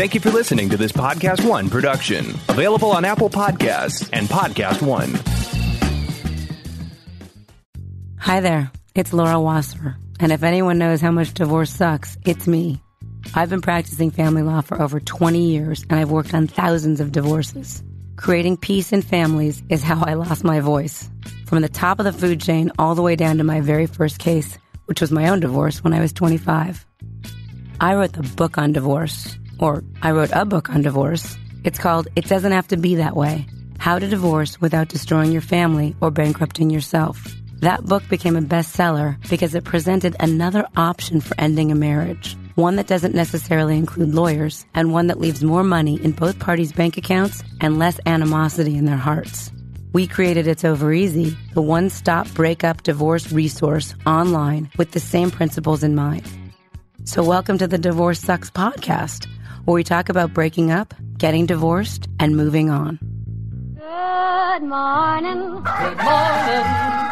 Thank you for listening to this Podcast One production, available on Apple Podcasts and Podcast One. Hi there, it's Laura Wasser, and if anyone knows how much divorce sucks, it's me. I've been practicing family law for over 20 years, and I've worked on thousands of divorces. Creating peace in families is how I lost my voice. From the top of the food chain all the way down to my very first case, which was my own divorce when I was 25. I wrote the book on divorce, or I wrote a book on divorce. It's called It Doesn't Have to Be That Way How to Divorce Without Destroying Your Family or Bankrupting Yourself. That book became a bestseller because it presented another option for ending a marriage. One that doesn't necessarily include lawyers, and one that leaves more money in both parties' bank accounts and less animosity in their hearts. We created It's Over Easy, the one stop breakup divorce resource online with the same principles in mind. So, welcome to the Divorce Sucks podcast, where we talk about breaking up, getting divorced, and moving on. Good morning. Good morning.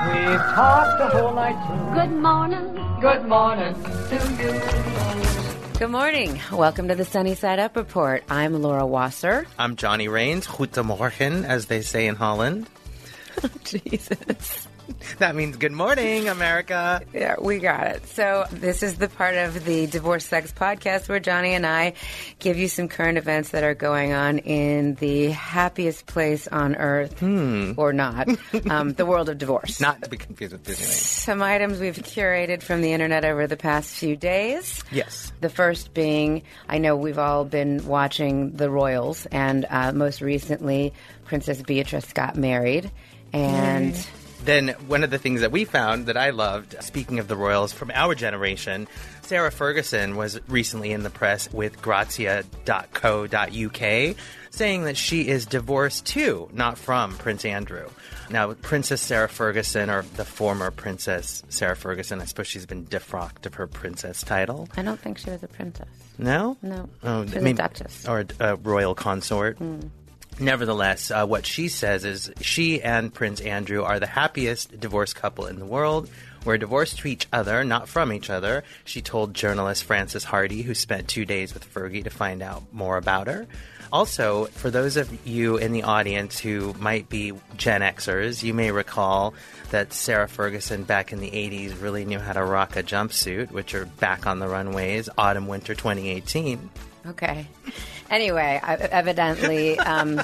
We've talked the whole night through. Good morning. Good morning to you. Good morning. Welcome to the Sunny Side Up Report. I'm Laura Wasser. I'm Johnny Rains, Goedemorgen, as they say in Holland. Jesus. That means good morning, America. Yeah, we got it. So, this is the part of the Divorce Sucks podcast where Johnny and I give you some current events that are going on in the happiest place on earth, or not, um, the world of divorce. Not to be confused with Disneyland. Some items we've curated from the internet over the past few days. Yes. The first being, I know we've all been watching the royals, and uh, most recently, Princess Beatrice got married. And Then one of the things that we found that I loved, speaking of the royals from our generation, Sarah Ferguson was recently in the press with grazia.co.uk saying that she is divorced too, not from Prince Andrew. Now, Princess Sarah Ferguson, or the former Princess Sarah Ferguson, I suppose she's been defrocked of her princess title. I don't think she was a princess. No? No. Oh, She was a duchess. Or a, a royal consort. Mm. Nevertheless, uh, what she says is she and Prince Andrew are the happiest divorced couple in the world. We're divorced to each other, not from each other, she told journalist Frances Hardy, who spent two days with Fergie to find out more about her. Also, for those of you in the audience who might be Gen Xers, you may recall that Sarah Ferguson back in the 80s really knew how to rock a jumpsuit, which are back on the runways autumn winter 2018. Okay. Anyway, evidently, um,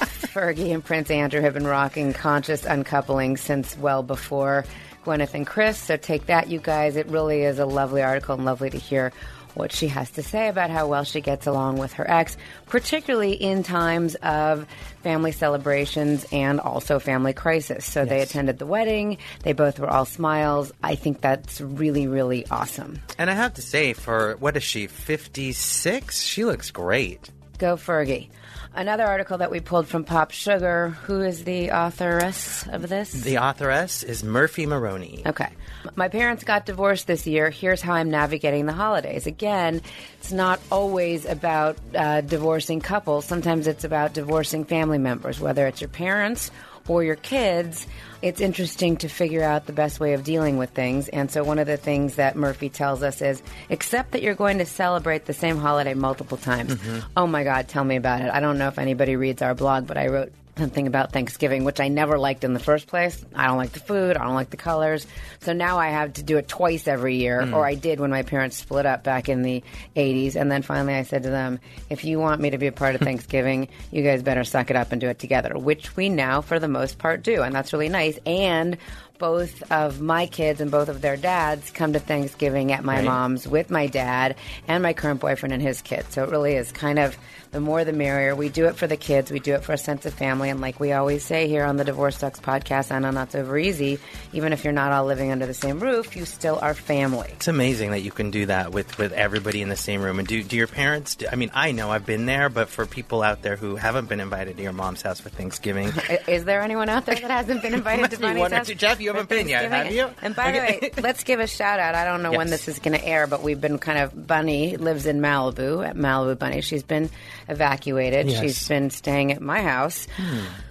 Fergie and Prince Andrew have been rocking conscious uncoupling since well before Gwyneth and Chris. So take that, you guys. It really is a lovely article and lovely to hear what she has to say about how well she gets along with her ex, particularly in times of family celebrations and also family crisis. So they attended the wedding. They both were all smiles. I think that's really, really awesome. And I have to say, for what is she, 56? She looks great. Go Fergie. Another article that we pulled from Pop Sugar. Who is the authoress of this? The authoress is Murphy Moroney. Okay. My parents got divorced this year. Here's how I'm navigating the holidays. Again, it's not always about uh, divorcing couples. Sometimes it's about divorcing family members, whether it's your parents or your kids. It's interesting to figure out the best way of dealing with things. And so, one of the things that Murphy tells us is accept that you're going to celebrate the same holiday multiple times. Mm-hmm. Oh my God, tell me about it. I don't know if anybody reads our blog, but I wrote something about Thanksgiving, which I never liked in the first place. I don't like the food, I don't like the colors. So now I have to do it twice every year, hmm. or I did when my parents split up back in the 80s. And then finally I said to them, if you want me to be a part of Thanksgiving, you guys better suck it up and do it together, which we now, for the most part, do. And that's really nice. And both of my kids and both of their dads come to Thanksgiving at my Right. mom's with my dad and my current boyfriend and his kids. So it really is kind of the more the merrier. We do it for the kids, we do it for a sense of family. And like we always say here on the Divorce Sucks podcast and on That's Over Easy, even if you're not all living under the same roof, you still are family. It's amazing that you can do that with, with everybody in the same room. And do, do your parents, do, I mean, I know I've been there, but for people out there who haven't been invited to your mom's house for Thanksgiving, Is there anyone out there that hasn't been invited to be Bonnie's house. Jeff, you for haven't been yet, have you? And by Okay. the way, let's give a shout out. I don't know when this is going to air, but we've been kind of Bunny lives in Malibu at Malibu Bunny. She's been evacuated. Yes. Hmm. She's been staying at my house.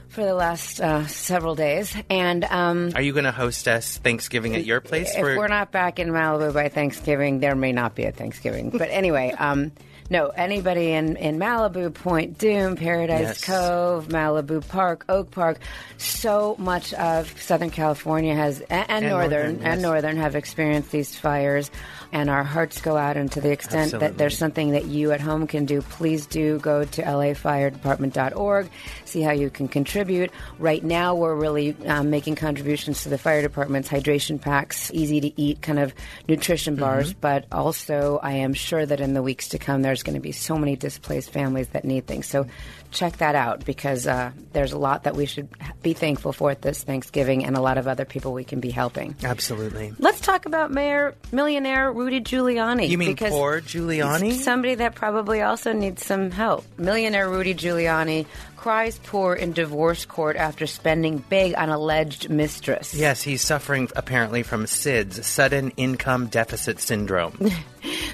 For the last uh, several days, and um, are you going to host us Thanksgiving at your place? if we're not back in Malibu by Thanksgiving, there may not be a Thanksgiving. But anyway, um, No, anybody in, in Malibu, Point Dume, Paradise Yes. Cove, Malibu Park, Oak Park, so much of Southern California has, and, and, And northern, northern, and northern have experienced these fires. And our hearts go out, and to the extent that there's something that you at home can do, please do go to lafiredepartment.org, see how you can contribute. Right now, we're really um, making contributions to the fire department's hydration packs, easy to eat kind of nutrition bars, but also I am sure that in the weeks to come, there's going to be so many displaced families that need things. So check that out because uh, there's a lot that we should be thankful for at this Thanksgiving and a lot of other people we can be helping. Absolutely. Let's talk about Mayor millionaire Rudy Giuliani. You mean because poor Giuliani? Somebody that probably also needs some help. Millionaire Rudy Giuliani cries poor in divorce court after spending big on alleged mistress. Yes, he's suffering apparently from SIDS, sudden income deficit syndrome.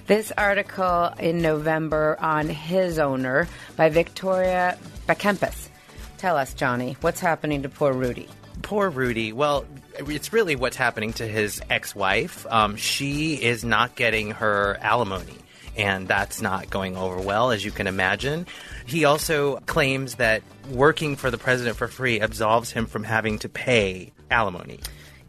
This article in November on his owner by Victoria Bekiempis. Tell us, Johnny, what's happening to poor Rudy? Poor Rudy. Well, it's really what's happening to his ex-wife. Um, she is not getting her alimony, and that's not going over well, as you can imagine. He also claims that working for the president for free absolves him from having to pay alimony.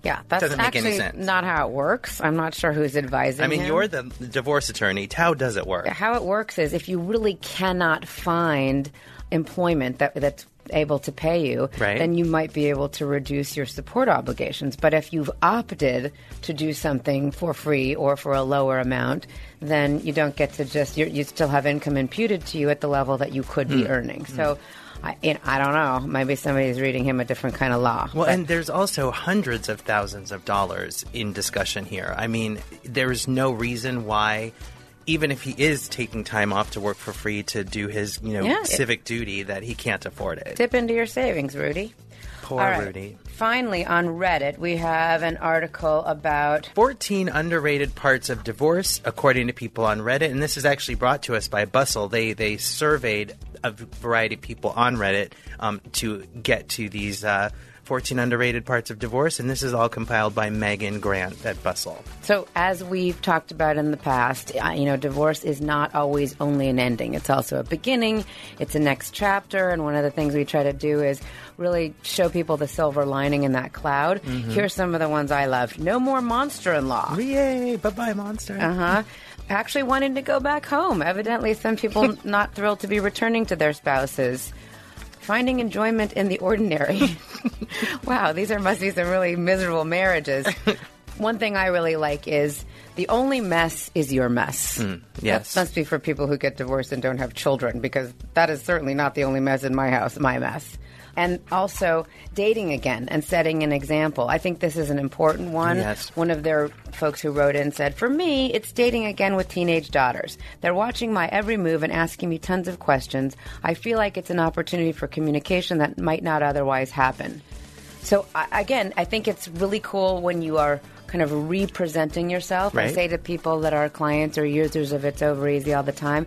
Yeah, that's Doesn't make actually any sense. not how it works. I'm not sure who's advising I mean, him. you're the divorce attorney. How does it work? how it works is if you really cannot find employment that that's able to pay you, Right. then you might be able to reduce your support obligations. But if you've opted to do something for free or for a lower amount, then you don't get to just you still have income imputed to you at the level that you could Hmm. be earning. So. I, you know, I don't know. Maybe somebody's reading him a different kind of law. Well, But- and there's also hundreds of thousands of dollars in discussion here. I mean, there's no reason why, even if he is taking time off to work for free to do his, you know, Yeah, civic duty, that he can't afford it. dip into your savings, Rudy. Poor right. Rudy. Finally, on Reddit, we have an article about 14 underrated parts of divorce, according to people on Reddit, and this is actually brought to us by Bustle. They they surveyed a variety of people on Reddit um, to get to these uh, 14 underrated parts of divorce, and this is all compiled by Megan Grant at Bustle. So, as we've talked about in the past, you know, divorce is not always only an ending. It's also a beginning. It's a next chapter, and one of the things we try to do is really show people the silver lining in that cloud. Here's some of the ones I love. No more monster-in-law. Yay! Bye bye, monster. Uh huh. Actually, wanting to go back home. Evidently, some people not thrilled to be returning to their spouses. Finding enjoyment in the ordinary. wow, these are must be some really miserable marriages. One thing I really like is the only mess is your mess. Hmm, yes. That must be for people who get divorced and don't have children, because that is certainly not the only mess in my house, my mess. And also dating again and setting an example. I think this is an important one. Yes. One of their folks who wrote in said, For me, it's dating again with teenage daughters. They're watching my every move and asking me tons of questions. I feel like it's an opportunity for communication that might not otherwise happen. So, I again, I think it's really cool when you are kind of representing yourself. I say to people that are clients or users of It's Over Easy all the time,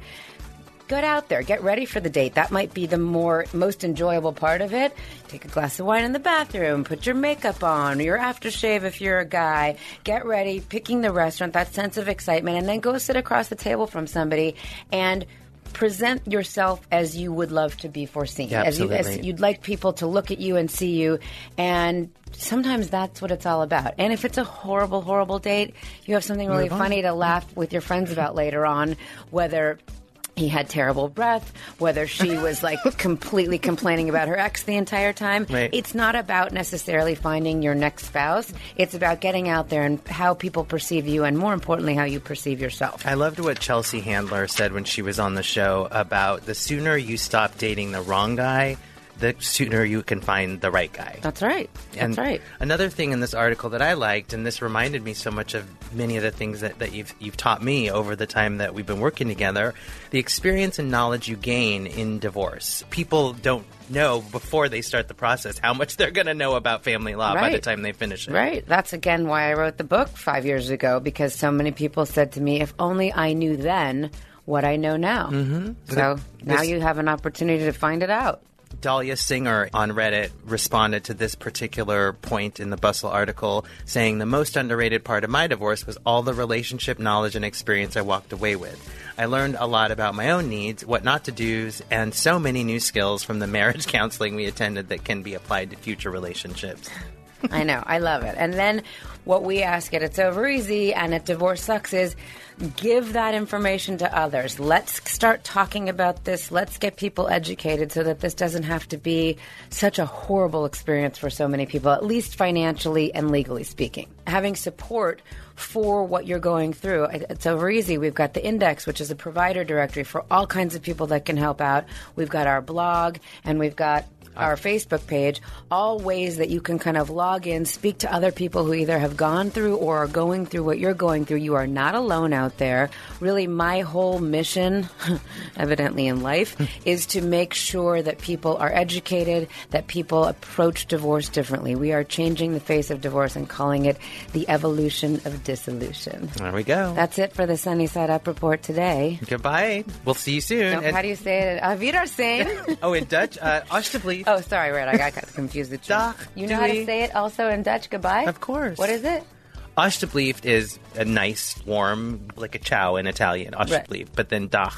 get out there, get ready for the date. That might be the more most enjoyable part of it. Take a glass of wine in the bathroom, put your makeup on, your aftershave if you're a guy. Get ready, picking the restaurant, that sense of excitement, and then go sit across the table from somebody and present yourself as you would love to be foreseen. Yeah, as, you, as you'd like people to look at you and see you and sometimes that's what it's all about. And if it's a horrible, horrible date, you have something really funny to laugh with your friends about later on, whether he had terrible breath, whether she was like completely complaining about her ex the entire time. Right. It's not about necessarily finding your next spouse. It's about getting out there and how people perceive you and more importantly how you perceive yourself. I loved what Chelsea Handler said when she was on the show about the sooner you stop dating the wrong guy, the sooner you can find the right guy. That's right. That's and right. Another thing in this article that I liked, and this reminded me so much of many of the things that, that you've you've taught me over the time that we've been working together, the experience and knowledge you gain in divorce. People don't know before they start the process how much they're going to know about family law by the time they finish it. Right. That's again why I wrote the book five years ago because so many people said to me, if only I knew then what I know now. Mm-hmm. So now you have an opportunity to find it out. Dahlia Singer on Reddit responded to this particular point in the Bustle article, saying the most underrated part of my divorce was all the relationship knowledge and experience I walked away with. I learned a lot about my own needs, what not to do, and so many new skills from the marriage counseling we attended that can be applied to future relationships. I know. I love it. And then what we ask at It's Over Easy and at Divorce Sucks is give that information to others. Let's start talking about this. Let's get people educated so that this doesn't have to be such a horrible experience for so many people, at least financially and legally speaking. Having support for what you're going through. It's over easy. We've got the index, which is a provider directory for all kinds of people that can help out. We've got our blog and we've got our Facebook page, all ways that you can kind of log in, speak to other people who either have gone through or are going through what you're going through. You are not alone out there. Really, my whole mission, evidently in life, is to make sure that people are educated, that people approach divorce differently. We are changing the face of divorce and calling it the evolution of dissolution. There we go. That's it for the Sunny Side Up report today. Goodbye. We'll see you soon. Now, And- how do you say it? Auf Wiedersehen. oh, in Dutch, uh, alsjeblieft. Oh, sorry, right. I got confused. with you. Dag, You know how to say it also in Dutch? Goodbye. Of course. What is it? Alsjeblieft is a nice, warm, like a ciao in Italian. Alsjeblieft. But then dag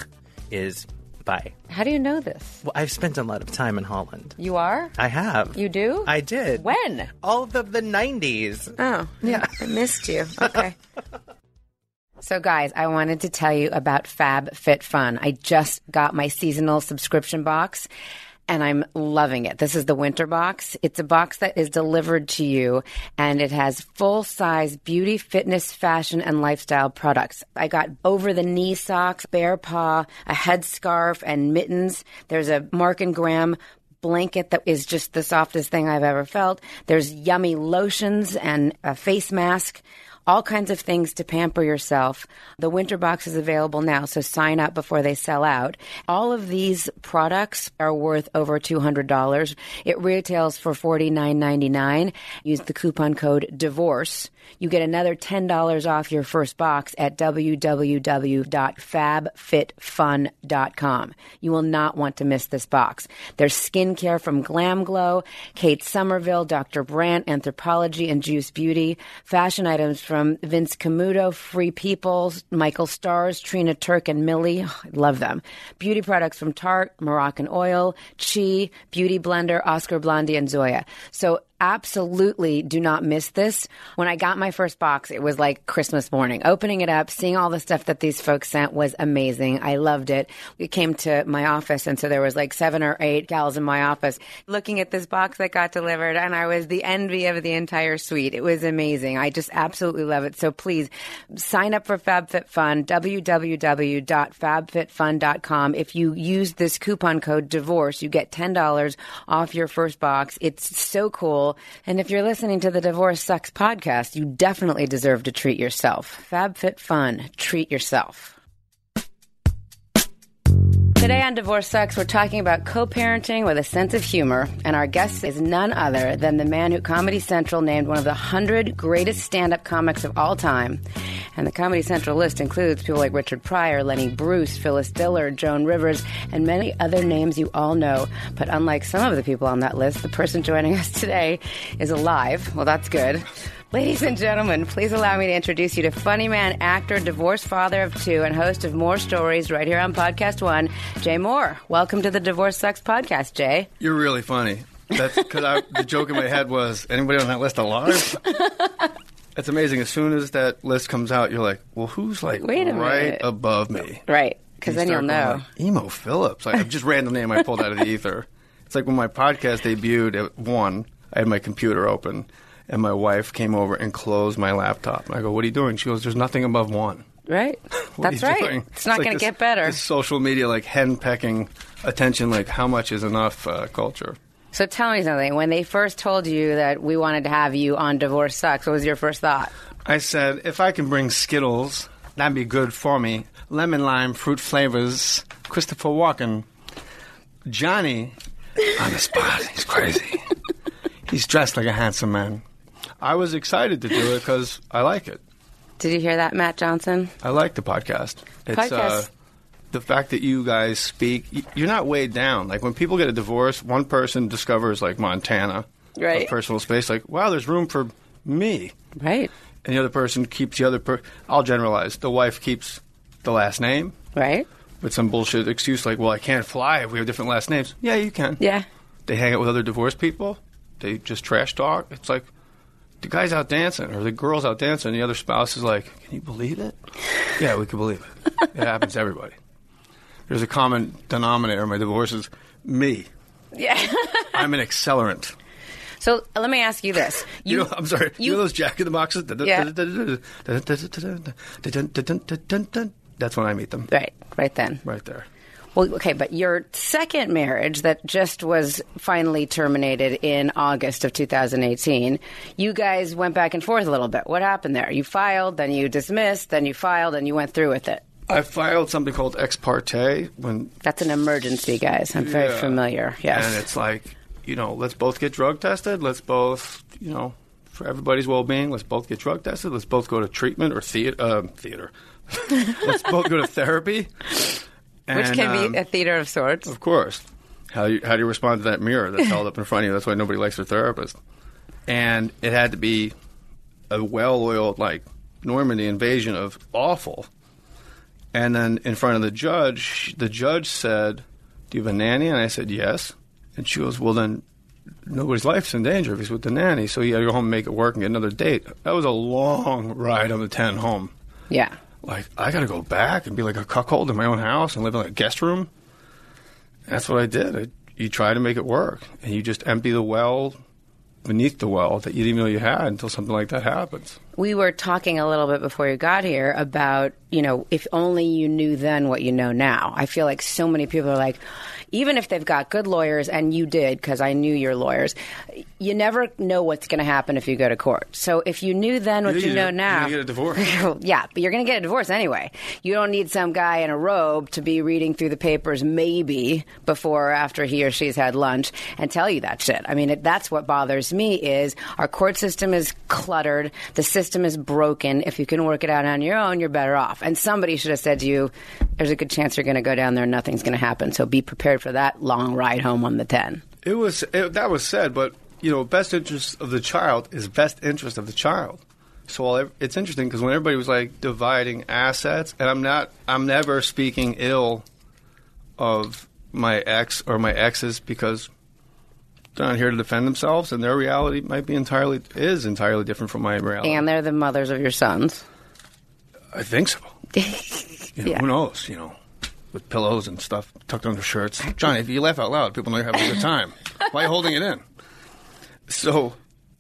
is bye. How do you know this? Well, I've spent a lot of time in Holland. You are. I have. You do? I did. When? All of the, the 90s. Oh, Yeah. I missed you. Okay. So, guys, I wanted to tell you about Fab Fit Fun. I just got my seasonal subscription box and I'm loving it. This is the winter box. It's a box that is delivered to you and it has full size beauty, fitness, fashion, and lifestyle products. I got over the knee socks, bare paw, a headscarf, and mittens. There's a Mark and Graham blanket that is just the softest thing I've ever felt. There's yummy lotions and a face mask. All kinds of things to pamper yourself. The winter box is available now, so sign up before they sell out. All of these products are worth over $200. It retails for $49.99. Use the coupon code DIVORCE. You get another $10 off your first box at www.fabfitfun.com. You will not want to miss this box. There's skincare from Glam Glow, Kate Somerville, Dr. Brandt, Anthropologie, and Juice Beauty. Fashion items from Vince Camuto, Free People, Michael Stars, Trina Turk, and Milly. I love them. Beauty products from Tarte, Moroccan Oil, Chi, Beauty Blender, Oscar Blandi, and Zoya. So absolutely do not miss this. When I got my first box, it was like Christmas morning. Opening it up, seeing all the stuff that these folks sent was amazing. I loved it. It came to my office, and so there was like seven or eight gals in my office looking at this box that got delivered, and I was the envy of the entire suite. It was amazing. I just absolutely love it. So please sign up for FabFitFun, www.fabfitfun.com. If you use this coupon code DIVORCE, you get $10 off your first box. It's so cool. And if you're listening to the Divorce Sucks podcast, you definitely deserve to treat yourself. FabFitFun, treat yourself. Today on Divorce Sucks, we're talking about co parenting with a sense of humor, and our guest is none other than the man who Comedy Central named one of the 100 greatest stand up comics of all time. And the Comedy Central list includes people like Richard Pryor, Lenny Bruce, Phyllis Diller, Joan Rivers, and many other names you all know. But unlike some of the people on that list, the person joining us today is alive. Well, that's good. Ladies and gentlemen, please allow me to introduce you to funny man, actor, divorced father of two, and host of Mohr Stories right here on Podcast One, Jay Mohr. Welcome to the Divorce Sucks podcast, Jay. You're really funny. That's because the joke in my head was anybody on that list alive? That's amazing. As soon as that list comes out, you're like, well, who's like Wait a right minute. above me? Right, because then you'll know. like, Emo Philips. Like, just random name I pulled out of the ether. It's like when my podcast debuted at one, I had my computer open, and my wife came over and closed my laptop. And I go, "What are you doing?" She goes, "There's nothing above one." Right? That's right. doing? It's not like going to get better. This social media, like henpecking attention, like how much is enough uh, culture. So tell me something. When they first told you that we wanted to have you on Divorce Sucks, what was your first thought? I said, if I can bring Skittles, that'd be good for me. Lemon lime fruit flavors. Christopher Walken. Johnny on the spot. He's crazy. He's dressed like a handsome man. I was excited to do it because I like it. Did you hear that, Matt Johnson? I like the podcast. It's, Podcast. Uh, the fact that you guys speak, you're not weighed down. Like when people get a divorce, one person discovers like Montana, Right. a personal space. Like, wow, there's room for me, Right. and the other person keeps the other. Per- I'll generalize. The wife keeps the last name Right. with some bullshit excuse like, "Well, I can't fly if we have different last names." Yeah, you can. Yeah. They hang out with other divorced people. They just trash talk. It's like the guy's out dancing or the girl's out dancing. The other spouse is like, "Can you believe it?" yeah, we can believe it. it happens to everybody. There's a common denominator in my is me. Yeah. I'm an accelerant. so let me ask you this. You, know, I'm sorry. You, you- know those Jack in the Boxes? Yeah. That's when I meet them. Right. Right then. Right there. Well, okay, but your second marriage that just was finally terminated in August of 2018, you guys went back and forth a little bit. What happened there? You filed, then you dismissed, then you filed, and you went through with it. I filed something called ex parte when That's an emergency, guys. I'm very Yeah. familiar. Yes. And it's like, you know, let's both get drug tested. Let's both, you know, for everybody's well being, let's both get drug tested. Let's both go to treatment or theater. Um, theater. let's both go to therapy. Which can um, be a theater of sorts. Of course. How do you, how do you respond to that mirror that's held up in front of you? That's why nobody likes their therapist. And it had to be a well oiled, like, Normandy invasion of awful. And then in front of the judge, the judge said, Do you have a nanny? And I said, Yes. And she goes, Well, then nobody's life's in danger if he's with the nanny. So you got to go home and make it work and get another date. That was a long ride on the 10 home Yeah. Like I got to go back and be like a cuckold in my own house and live in a guest room. That's what I did. I, you try to make it work, and you just empty the well beneath the well that you didn't even know you had until something like that happens. We were talking a little bit before you got here about, you know, if only you knew then what you know now. I feel like so many people are like, even if they've got good lawyers, and you did, because I knew your lawyers, you never know what's going to happen if you go to court. So if you knew then what you, you know now. you're gonna get a divorce. yeah, but you're going to get a divorce anyway. You don't need some guy in a robe to be reading through the papers maybe before or after he or she's had lunch and tell you that shit. I mean, it, that's what bothers me is our court system is cluttered. The system is broken. If you can work it out on your own, you're better off. And somebody should have said to you, there's a good chance you're going to go down there and nothing's going to happen. So be prepared for that long ride home on the 10. It was it, that was said, but you know, best interest of the child is best interest of the child. So it's interesting because when everybody was like dividing assets, and I'm not, I'm never speaking ill of my ex or my exes because they're not here to defend themselves, and their reality might be entirely is entirely different from my reality. And they're the mothers of your sons. I think so. You know, Yeah. Who knows? You know, with pillows and stuff tucked under shirts. Johnny, if you laugh out loud, people know you're having a good time. Why are you holding it in? So,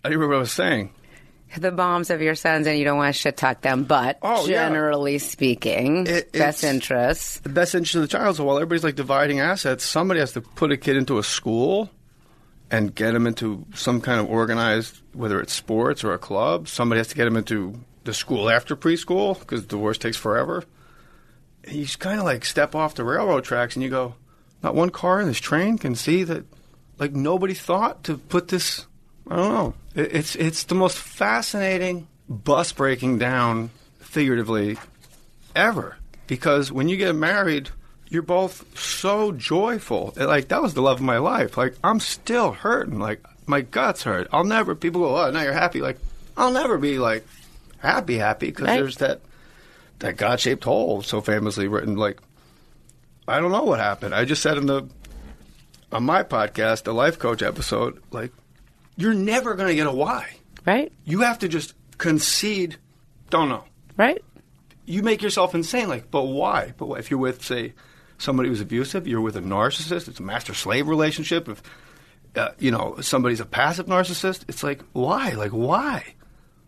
I remember what I was saying. The moms of your sons, and you don't want to shit talk them, but Oh, yeah. generally speaking, It- best interests. The best interest of the child. So while everybody's like dividing assets, somebody has to put a kid into a school and get them into some kind of organized, whether it's sports or a club. Somebody has to get them into the school after preschool because divorce takes forever. And you just kind of like step off the railroad tracks and you go, not one car in this train can see that, like nobody thought to put this. I don't know. It, it's it's the most fascinating bus breaking down, figuratively, ever. Because when you get married, you're both so joyful. Like that was the love of my life. Like I'm still hurting. Like my guts hurt. I'll never. People go, oh, now you're happy. Like I'll never be like happy, happy because Right. there's that that God shaped hole so famously written. Like I don't know what happened. I just said in the on my podcast, the life coach episode, like you're never going to get a why. Right? You have to just concede. Don't know Right? you make yourself insane. Like, but why? But if you're with, say, somebody who's abusive, you're with a narcissist. It's a master-slave relationship. If uh, you know somebody's a passive narcissist, it's like why? Like why?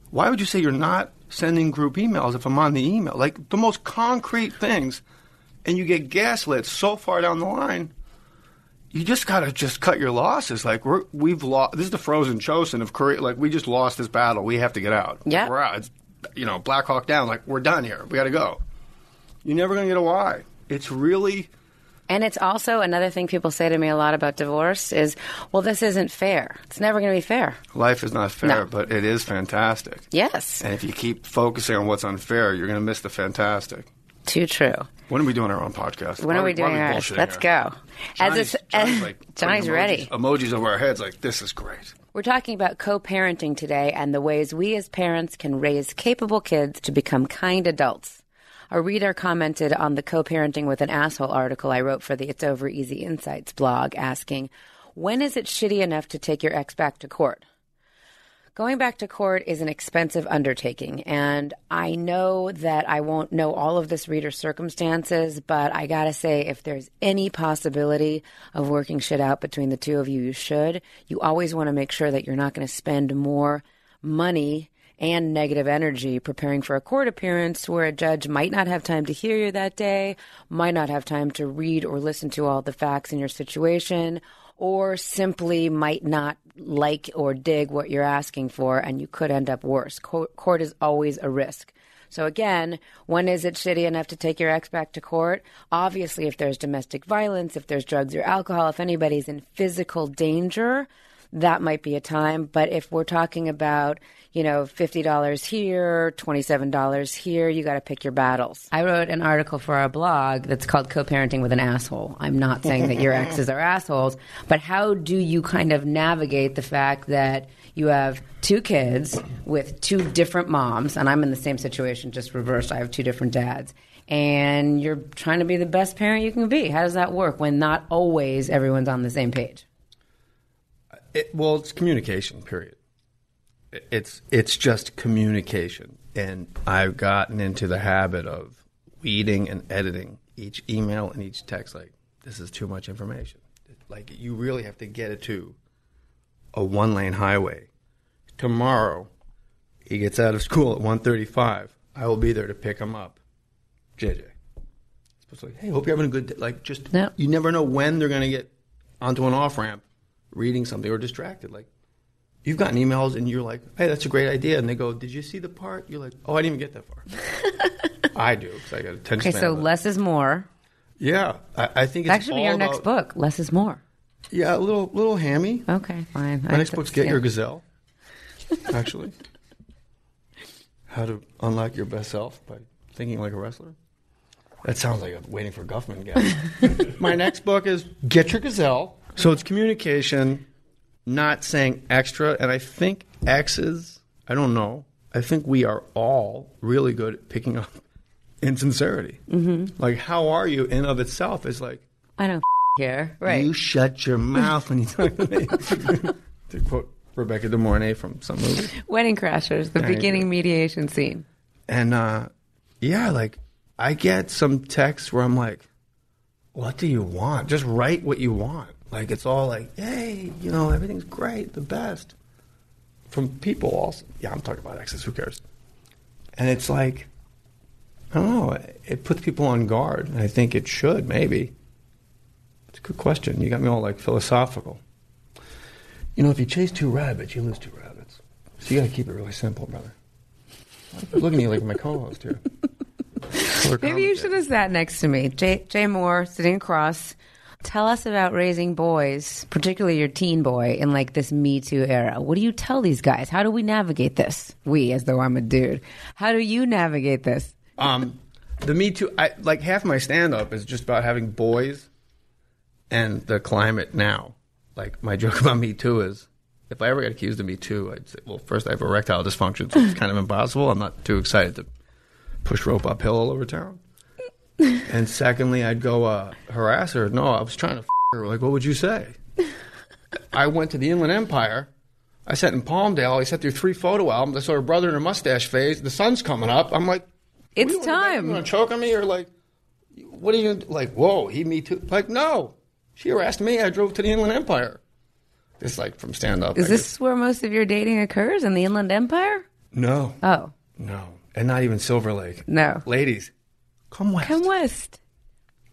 Why would you say you're not sending group emails if I'm on the email? Like the most concrete things, and you get gaslit so far down the line. You just gotta just cut your losses. Like we're, we've lost. This is the frozen Chosin of Korea. Like we just lost this battle. We have to get out. Yeah. we're out. It's, you know, Black Hawk down. Like we're done here. We got to go. You're never gonna get a why. It's really And it's also another thing people say to me a lot about divorce is, well, this isn't fair. It's never going to be fair. life is not fair, No. but it is fantastic. Yes. And if you keep focusing on what's unfair, you're gonna miss the fantastic. Too true. When are we doing our own podcast? When Why are we doing ours? Let's here? go. As Johnny's, it's, Johnny's, like, Johnny's emojis, ready. Emojis over our heads like this is great. We're talking about co parenting today and the ways we as parents can raise capable kids to become kind adults. A reader commented on the co parenting with an asshole article I wrote for the It's Over Easy Insights blog asking, When is it shitty enough to take your ex back to court? Going back to court is an expensive undertaking, and I know that I won't know all of this reader's circumstances, but I gotta say, if there's any possibility of working shit out between the two of you, you should. You always want to make sure that you're not to spend more money and negative energy preparing for a court appearance where a judge might not have time to hear you that day, might not have time to read or listen to all the facts in your situation, or simply might not like or dig what you're asking for, and you could end up worse. Co- Court is always a risk. So again, when is it shitty enough to take your ex back to court? Obviously, if there's domestic violence, if there's drugs or alcohol, if anybody's in physical danger, that might be a time. But if we're talking about, you know, $50 here, $27 here, you got to pick your battles. I wrote an article for our blog that's called Co parenting with an asshole. I'm not saying that your exes are assholes, but how do you kind of navigate the fact that you have two kids with two different moms, and I'm in the same situation, just reversed. I have two different dads. And you're trying to be the best parent you can be. How does that work when not always everyone's on the same page? It, well, it's communication. Period. It's it's just communication, and I've gotten into the habit of weeding and editing each email and each text. Like this is too much information. Like you really have to get it to a one lane highway. Tomorrow, he gets out of school at 1.35. I will be there to pick him up. JJ. It's like, hey, hope you're having a good day. Like, just Yeah. you never know when they're going to get onto an off ramp, reading something or distracted. Like, you've gotten emails and you're like, hey, that's a great idea, and they go, did you see the part? You're like, oh, I didn't even get that far. I do because I got attention. Okay, so of less is more. Yeah, I, I think it's That should be all our next book. Less is more. Yeah, a little little hammy. Okay, fine. My next book's Get Your Gazelle. Actually, how to unlock your best self by thinking like a wrestler. That sounds like I'm waiting for Guffman guy. My next book is Get Your Gazelle. So it's communication, not saying extra. And I think exes, I don't know. I think we are all really good at picking up insincerity. Mm-hmm. Like, how are you in of itself is like, I don't care. Right. you shut your mouth when you talk to me. to quote Rebecca De Mornay from some movie. Wedding Crashers, the beginning mediation scene. And uh, yeah, like I get some texts where I'm like, "What do you want? Just write what you want." Like it's all like, "Hey, you know, everything's great, the best." From people also. Yeah, I'm talking about exes. Who cares? And it's like, I don't know. It puts people on guard, and I think it should maybe. It's a good question. You got me all like philosophical. You know, if you chase two rabbits, you lose two rabbits. So you got to keep it really simple, brother. Look at me like my co-host here. Maybe you should have sat next to me. Jay, Jay Mohr, sitting across. Tell us about raising boys, particularly your teen boy, in like this Me Too era. What do you tell these guys? How do we navigate this? We, as though I'm a dude. How do you navigate this? Um, the Me Too, I, like half my stand-up is just about having boys and the climate now. Like my joke about Me Too is, if I ever get accused of Me Too, I'd say, well, first I have erectile dysfunction, so it's kind of impossible. I'm not too excited to push rope uphill all over town. and secondly, I'd go uh, harass her. No, I was trying to f- her. Like, what would you say? I went to the Inland Empire. I sat in Palmdale. I sat through three photo albums. I saw her brother in her mustache phase. The sun's coming up. I'm like, It's what do you want to do? You time. want to choke on me or like, what are you like? Whoa, he me too. Like, no, she harassed me. I drove to the Inland Empire. It's like from stand up. Is this where most of your dating occurs in the Inland Empire? no, Oh, no, and not even Silver Lake. no. Ladies, come west. Come west.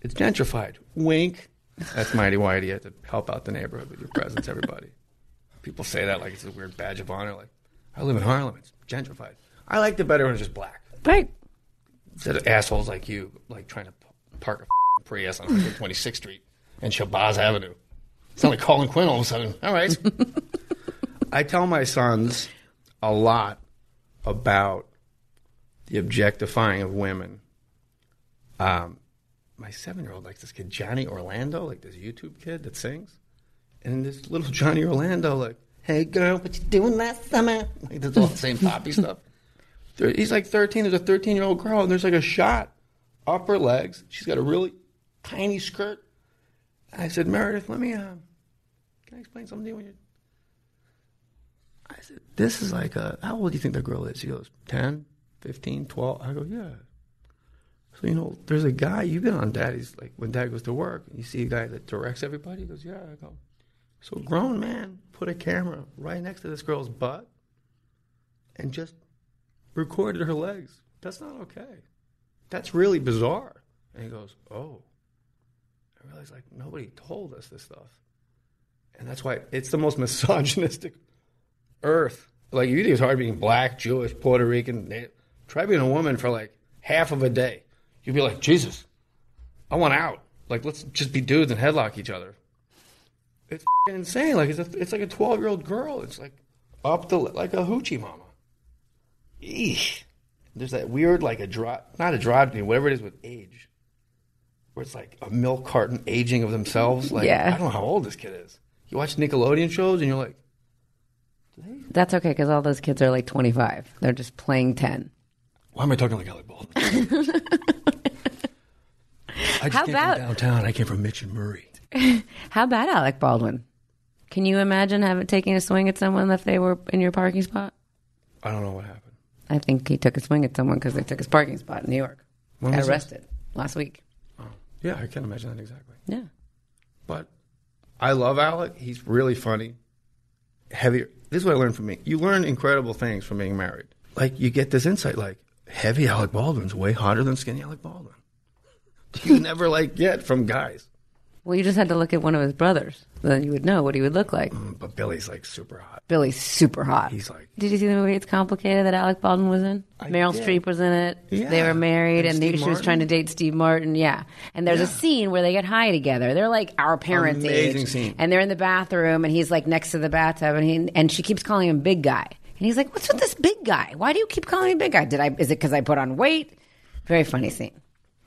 It's gentrified. Wink. That's mighty whitey. You have to help out the neighborhood with your presence, everybody. People say that like it's a weird badge of honor. Like, I live in Harlem. It's gentrified. I liked it better when it's just black. Right. Instead of assholes like you, like trying to park a f***ing Prius on 126th Street and Shabazz Avenue. Sound like Colin Quinn all of a sudden. All right. I tell my sons a lot about the objectifying of women. Um, my seven year old likes this kid Johnny Orlando, like this YouTube kid that sings, and this little Johnny Orlando like, "Hey girl, what you doing last summer?" Like that's all the same poppy stuff. He's like 13. There's a 13 year old girl, and there's like a shot up her legs. She's got a really tiny skirt. I said, Meredith, let me, um, can I explain something to you? When you I said, this is like a, how old do you think that girl is? She goes, 10, 15, 12. I go, yeah. So, you know, there's a guy, you've been on daddy's, like when dad goes to work, you see a guy that directs everybody. He goes, yeah. I go, so a grown man put a camera right next to this girl's butt and just recorded her legs. That's not okay. That's really bizarre. And he goes, oh. I realized, like, nobody told us this stuff. And that's why it's the most misogynistic earth. Like, you think it's hard being black, Jewish, Puerto Rican. Try being a woman for like half of a day. You'd be like, Jesus, I want out. Like, let's just be dudes and headlock each other. It's f***ing insane. Like, it's, a, it's like a 12 year old girl. It's like up the, like a hoochie mama. Eesh. There's that weird, like a draw, not a androgyny, whatever it is with age, where it's like a milk carton aging of themselves. Like, Yeah. I don't know how old this kid is. You watch Nickelodeon shows and you're like, That's okay because all those kids are like 25. They're just playing 10. why am I talking like Alec Baldwin? I just How came about- from downtown. I came from Mitch and Murray. How about Alec Baldwin? Can you imagine having taking a swing at someone if they were in your parking spot? I don't know what happened. I think he took a swing at someone because they took his parking spot in New York. When Got was this? arrested last week. Oh. Yeah, I can't imagine that exactly. Yeah. But I love Alec. He's really funny. Heavier. This is what I learned from me. You learn incredible things from being married. Like you get this insight. Like heavy Alec Baldwin's way hotter than skinny Alec Baldwin. You never like get from guys. Well, you just had to look at one of his brothers. Then you would know what he would look like. Mm, but Billy's like super hot. Billy's super hot. He's like Did you see the movie It's Complicated that Alec Baldwin was in? I Meryl did. Streep was in it. Yeah. They were married And and, they, she was trying to date Steve Martin. Yeah. And there's a scene where they get high together. They're like our parents' Amazing age. scene. And they're in the bathroom and he's like next to the bathtub and he, and she keeps calling him big guy. And he's like, "What's with this big guy? Why do you keep calling me big guy? Did I is it cuz I put on weight?" Very funny scene.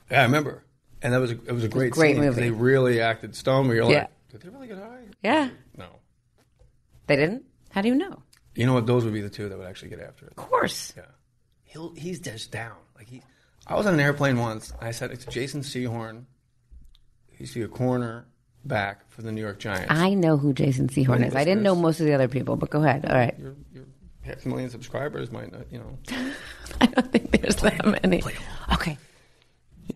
yeah, I remember. And that was a, it was a great, great scene movie. They really acted stone. Where you're Yeah. like, did they really get high? Yeah. No. They didn't? How do you know? You know what? Those would be the two that would actually get after it. Of course. Yeah. He'll, he's just down. Like he, I was on an airplane once. I said it's Jason Sehorn. He used to be a corner back for the New York Giants. I know who Jason Sehorn Funny is. I didn't know most of the other people, but go ahead. All right. your, your half a million subscribers might not, you know. I don't think there's that many. Okay.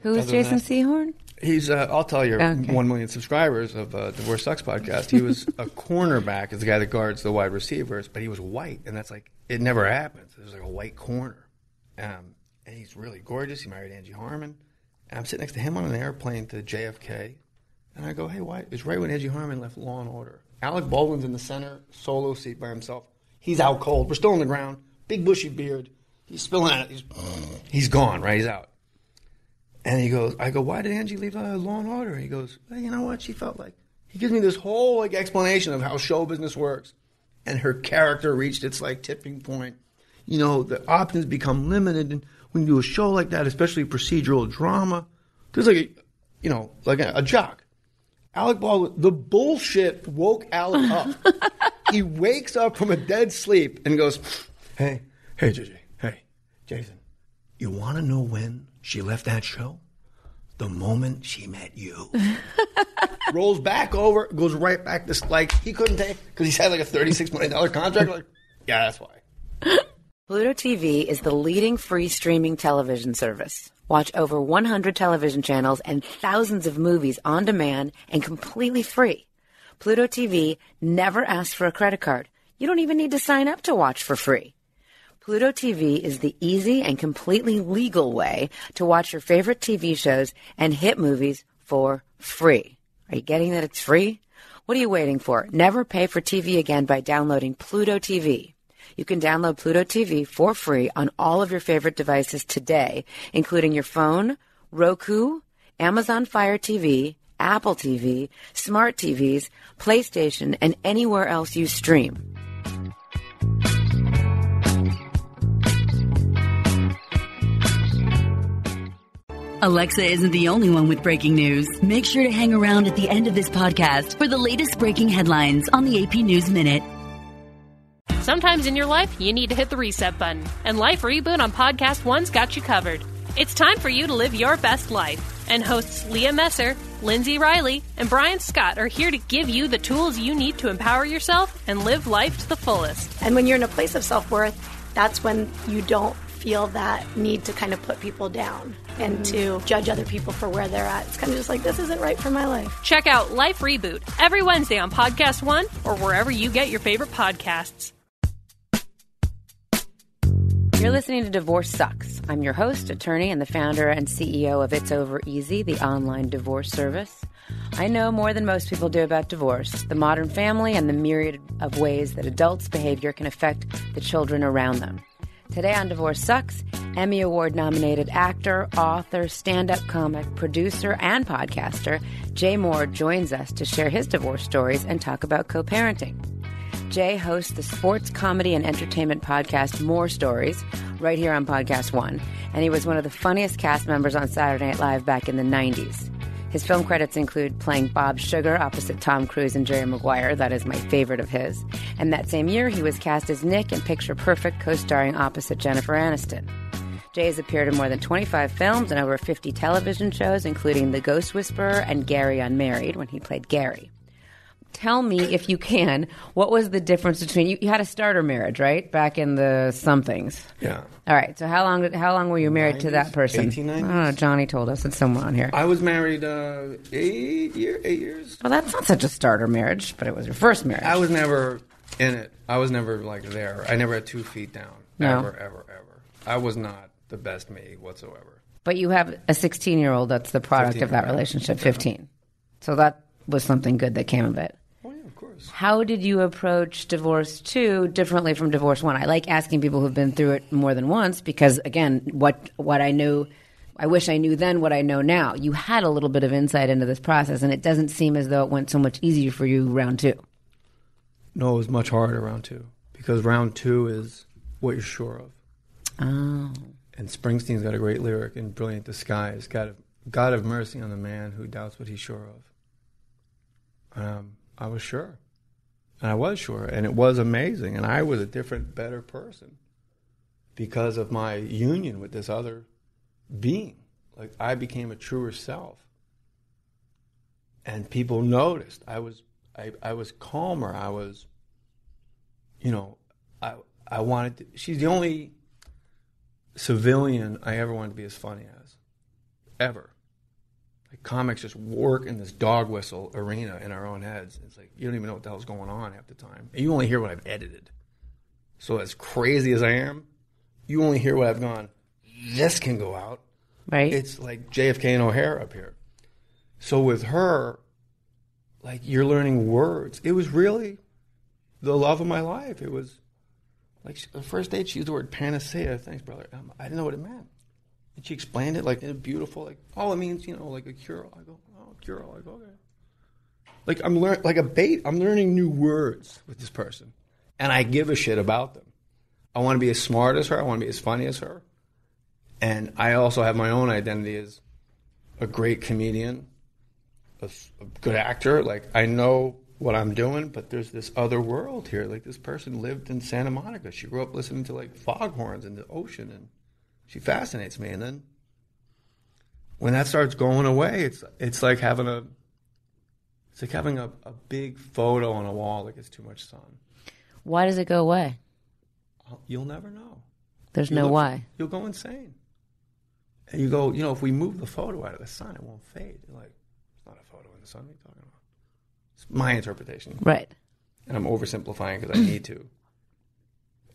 Who is Jason that- Sehorn? He's, uh, I'll tell you, okay. 1 million subscribers of uh, Divorce Sucks podcast. He was a cornerback, is the guy that guards the wide receivers, but he was white, and that's like it never happens. There's like a white corner, um, and he's really gorgeous. He married Angie Harmon, and I'm sitting next to him on an airplane to JFK, and I go, "Hey, why?" It's right when Angie Harmon left Law and Order. Alec Baldwin's in the center, solo seat by himself. He's out cold. We're still on the ground. Big bushy beard. He's spilling out. He's, he's gone. Right? He's out. And he goes, I go, why did Angie leave uh, Law and Order? He goes, well, you know what? She felt like he gives me this whole like explanation of how show business works, and her character reached its like tipping point. You know, the options become limited, and when you do a show like that, especially procedural drama, there's like a, you know, like a, a jock. Alec Baldwin, the bullshit woke Alec up. he wakes up from a dead sleep and goes, "Hey, hey, JJ, hey, Jason, you want to know when she left that show? The moment she met you." Rolls back over, goes right back to like he couldn't take because he's had like a thirty-six million dollar contract. Like, yeah, that's why. Pluto TV is the leading free streaming television service. Watch over 100 television channels and thousands of movies on demand and completely free. Pluto TV never asks for a credit card. You don't even need to sign up to watch for free. Pluto TV is the easy and completely legal way to watch your favorite TV shows and hit movies for free. Are you getting that it's free? What are you waiting for? Never pay for TV again by downloading Pluto TV. You can download Pluto TV for free on all of your favorite devices today, including your phone, Roku, Amazon Fire TV, Apple TV, smart TVs, PlayStation, and anywhere else you stream. Alexa isn't the only one with breaking news. Make sure to hang around at the end of this podcast for the latest breaking headlines on the AP News Minute. Sometimes in your life, you need to hit the reset button, and Life Reboot on Podcast One's got you covered. It's time for you to live your best life, and hosts Leah Messer, Lindsay Riley, and Brian Scott are here to give you the tools you need to empower yourself and live life to the fullest. And when you're in a place of self worth, that's when you don't feel that need to kind of put people down and mm. to judge other people for where they're at. It's kind of just like, this isn't right for my life. Check out Life Reboot every Wednesday on Podcast One or wherever you get your favorite podcasts. You're listening to Divorce Sucks. I'm your host, attorney, and the founder and CEO of It's Over Easy, the online divorce service. I know more than most people do about divorce, the modern family, and the myriad of ways that adults' behavior can affect the children around them. Today on Divorce Sucks, Emmy Award nominated actor, author, stand up comic, producer, and podcaster Jay Mohr joins us to share his divorce stories and talk about co parenting. Jay hosts the sports, comedy, and entertainment podcast Mohr Stories right here on Podcast One, and he was one of the funniest cast members on Saturday Night Live back in the 90s. His film credits include playing Bob Sugar opposite Tom Cruise and Jerry Maguire. That is my favorite of his. And that same year, he was cast as Nick in Picture Perfect, co starring opposite Jennifer Aniston. Jay has appeared in more than 25 films and over 50 television shows, including The Ghost Whisperer and Gary Unmarried, when he played Gary. Tell me, if you can, what was the difference between you? You had a starter marriage, right, back in the somethings. Yeah. All right. So how long? did- How long were you married to that person? 1890s? I don't know. Johnny told us. It's somewhere on here. I was married uh, eight year, eight years. Well, that's not such a starter marriage, but it was your first marriage. I was never in it. I was never like there. I never had two feet down. No. Ever, ever, ever. I was not the best me whatsoever. But you have a 16 year old that's the product of that relationship, 15. So that was something good that came of it. Of course. How did you approach divorce two differently from divorce one? I like asking people who've been through it more than once because, again, what what I knew, I wish I knew then what I know now. You had a little bit of insight into this process, and it doesn't seem as though it went so much easier for you round two. No, it was much harder round two because round two is what you're sure of. Oh, And Springsteen's got a great lyric in "Brilliant Disguise." God, God have mercy on the man who doubts what he's sure of. Um, I was sure, and I was sure, and it was amazing, and I was a different, better person because of my union with this other being. Like I became a truer self, and people noticed. I was, I, I was calmer. I was, you know, I, I wanted. To, she's the only civilian I ever wanted to be as funny as, ever. Comics just work in this dog whistle arena in our own heads. It's like you don't even know what the hell's going on half the time. And you only hear what I've edited. So as crazy as I am, you only hear what I've gone. This can go out. right. It's like JFK and O'Hare up here. So with her, like you're learning words. It was really the love of my life. It was like the first date she used the word panacea. Thanks, brother. Um, I didn't know what it meant. And she explained it like in a beautiful, like, oh, it means, you know, like a cure. I go, oh, cure. I go, okay. Like I'm learning, like a bait. I'm learning new words with this person, and I give a shit about them. I want to be as smart as her. I want to be as funny as her, and I also have my own identity as a great comedian, a good actor. Like I know what I'm doing, but there's this other world here. Like this person lived in Santa Monica. She grew up listening to like foghorns in the ocean, and she fascinates me. And then when that starts going away, it's it's like having a it's like having a, a big photo on a wall that gets too much sun. Why does it go away? Oh, you'll never know. There's You no look- why. You'll go insane. And you go, you know, if we move the photo out of the sun, it won't fade. You're like, it's not a photo in the sun. What are you talking about? It's my interpretation. Right. And I'm oversimplifying because I need to.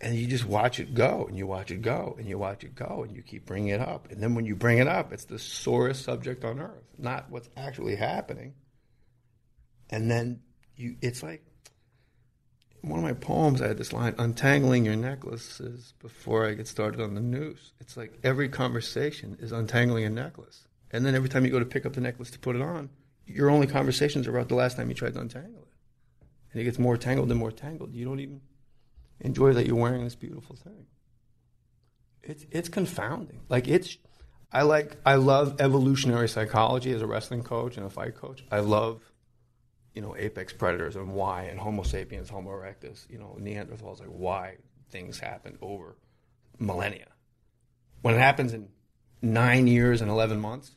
And you just watch it go, and you watch it go, and you watch it go, and you keep bringing it up. And then when you bring it up, it's the sorest subject on earth, not what's actually happening. And then you, it's like one of my poems, I had this line: "Untangling your necklaces before I get started on the noose." It's like every conversation is untangling a necklace, and then every time you go to pick up the necklace to put it on, your only conversations are about the last time you tried to untangle it, and it gets more tangled and more tangled. You don't even enjoy that you're wearing this beautiful thing. It's it's confounding. Like it's, I like I love evolutionary psychology as a wrestling coach and a fight coach. I love you know apex predators and why and Homo sapiens, Homo erectus, you know Neanderthals, like why things happen over millennia. When it happens in nine years and eleven months,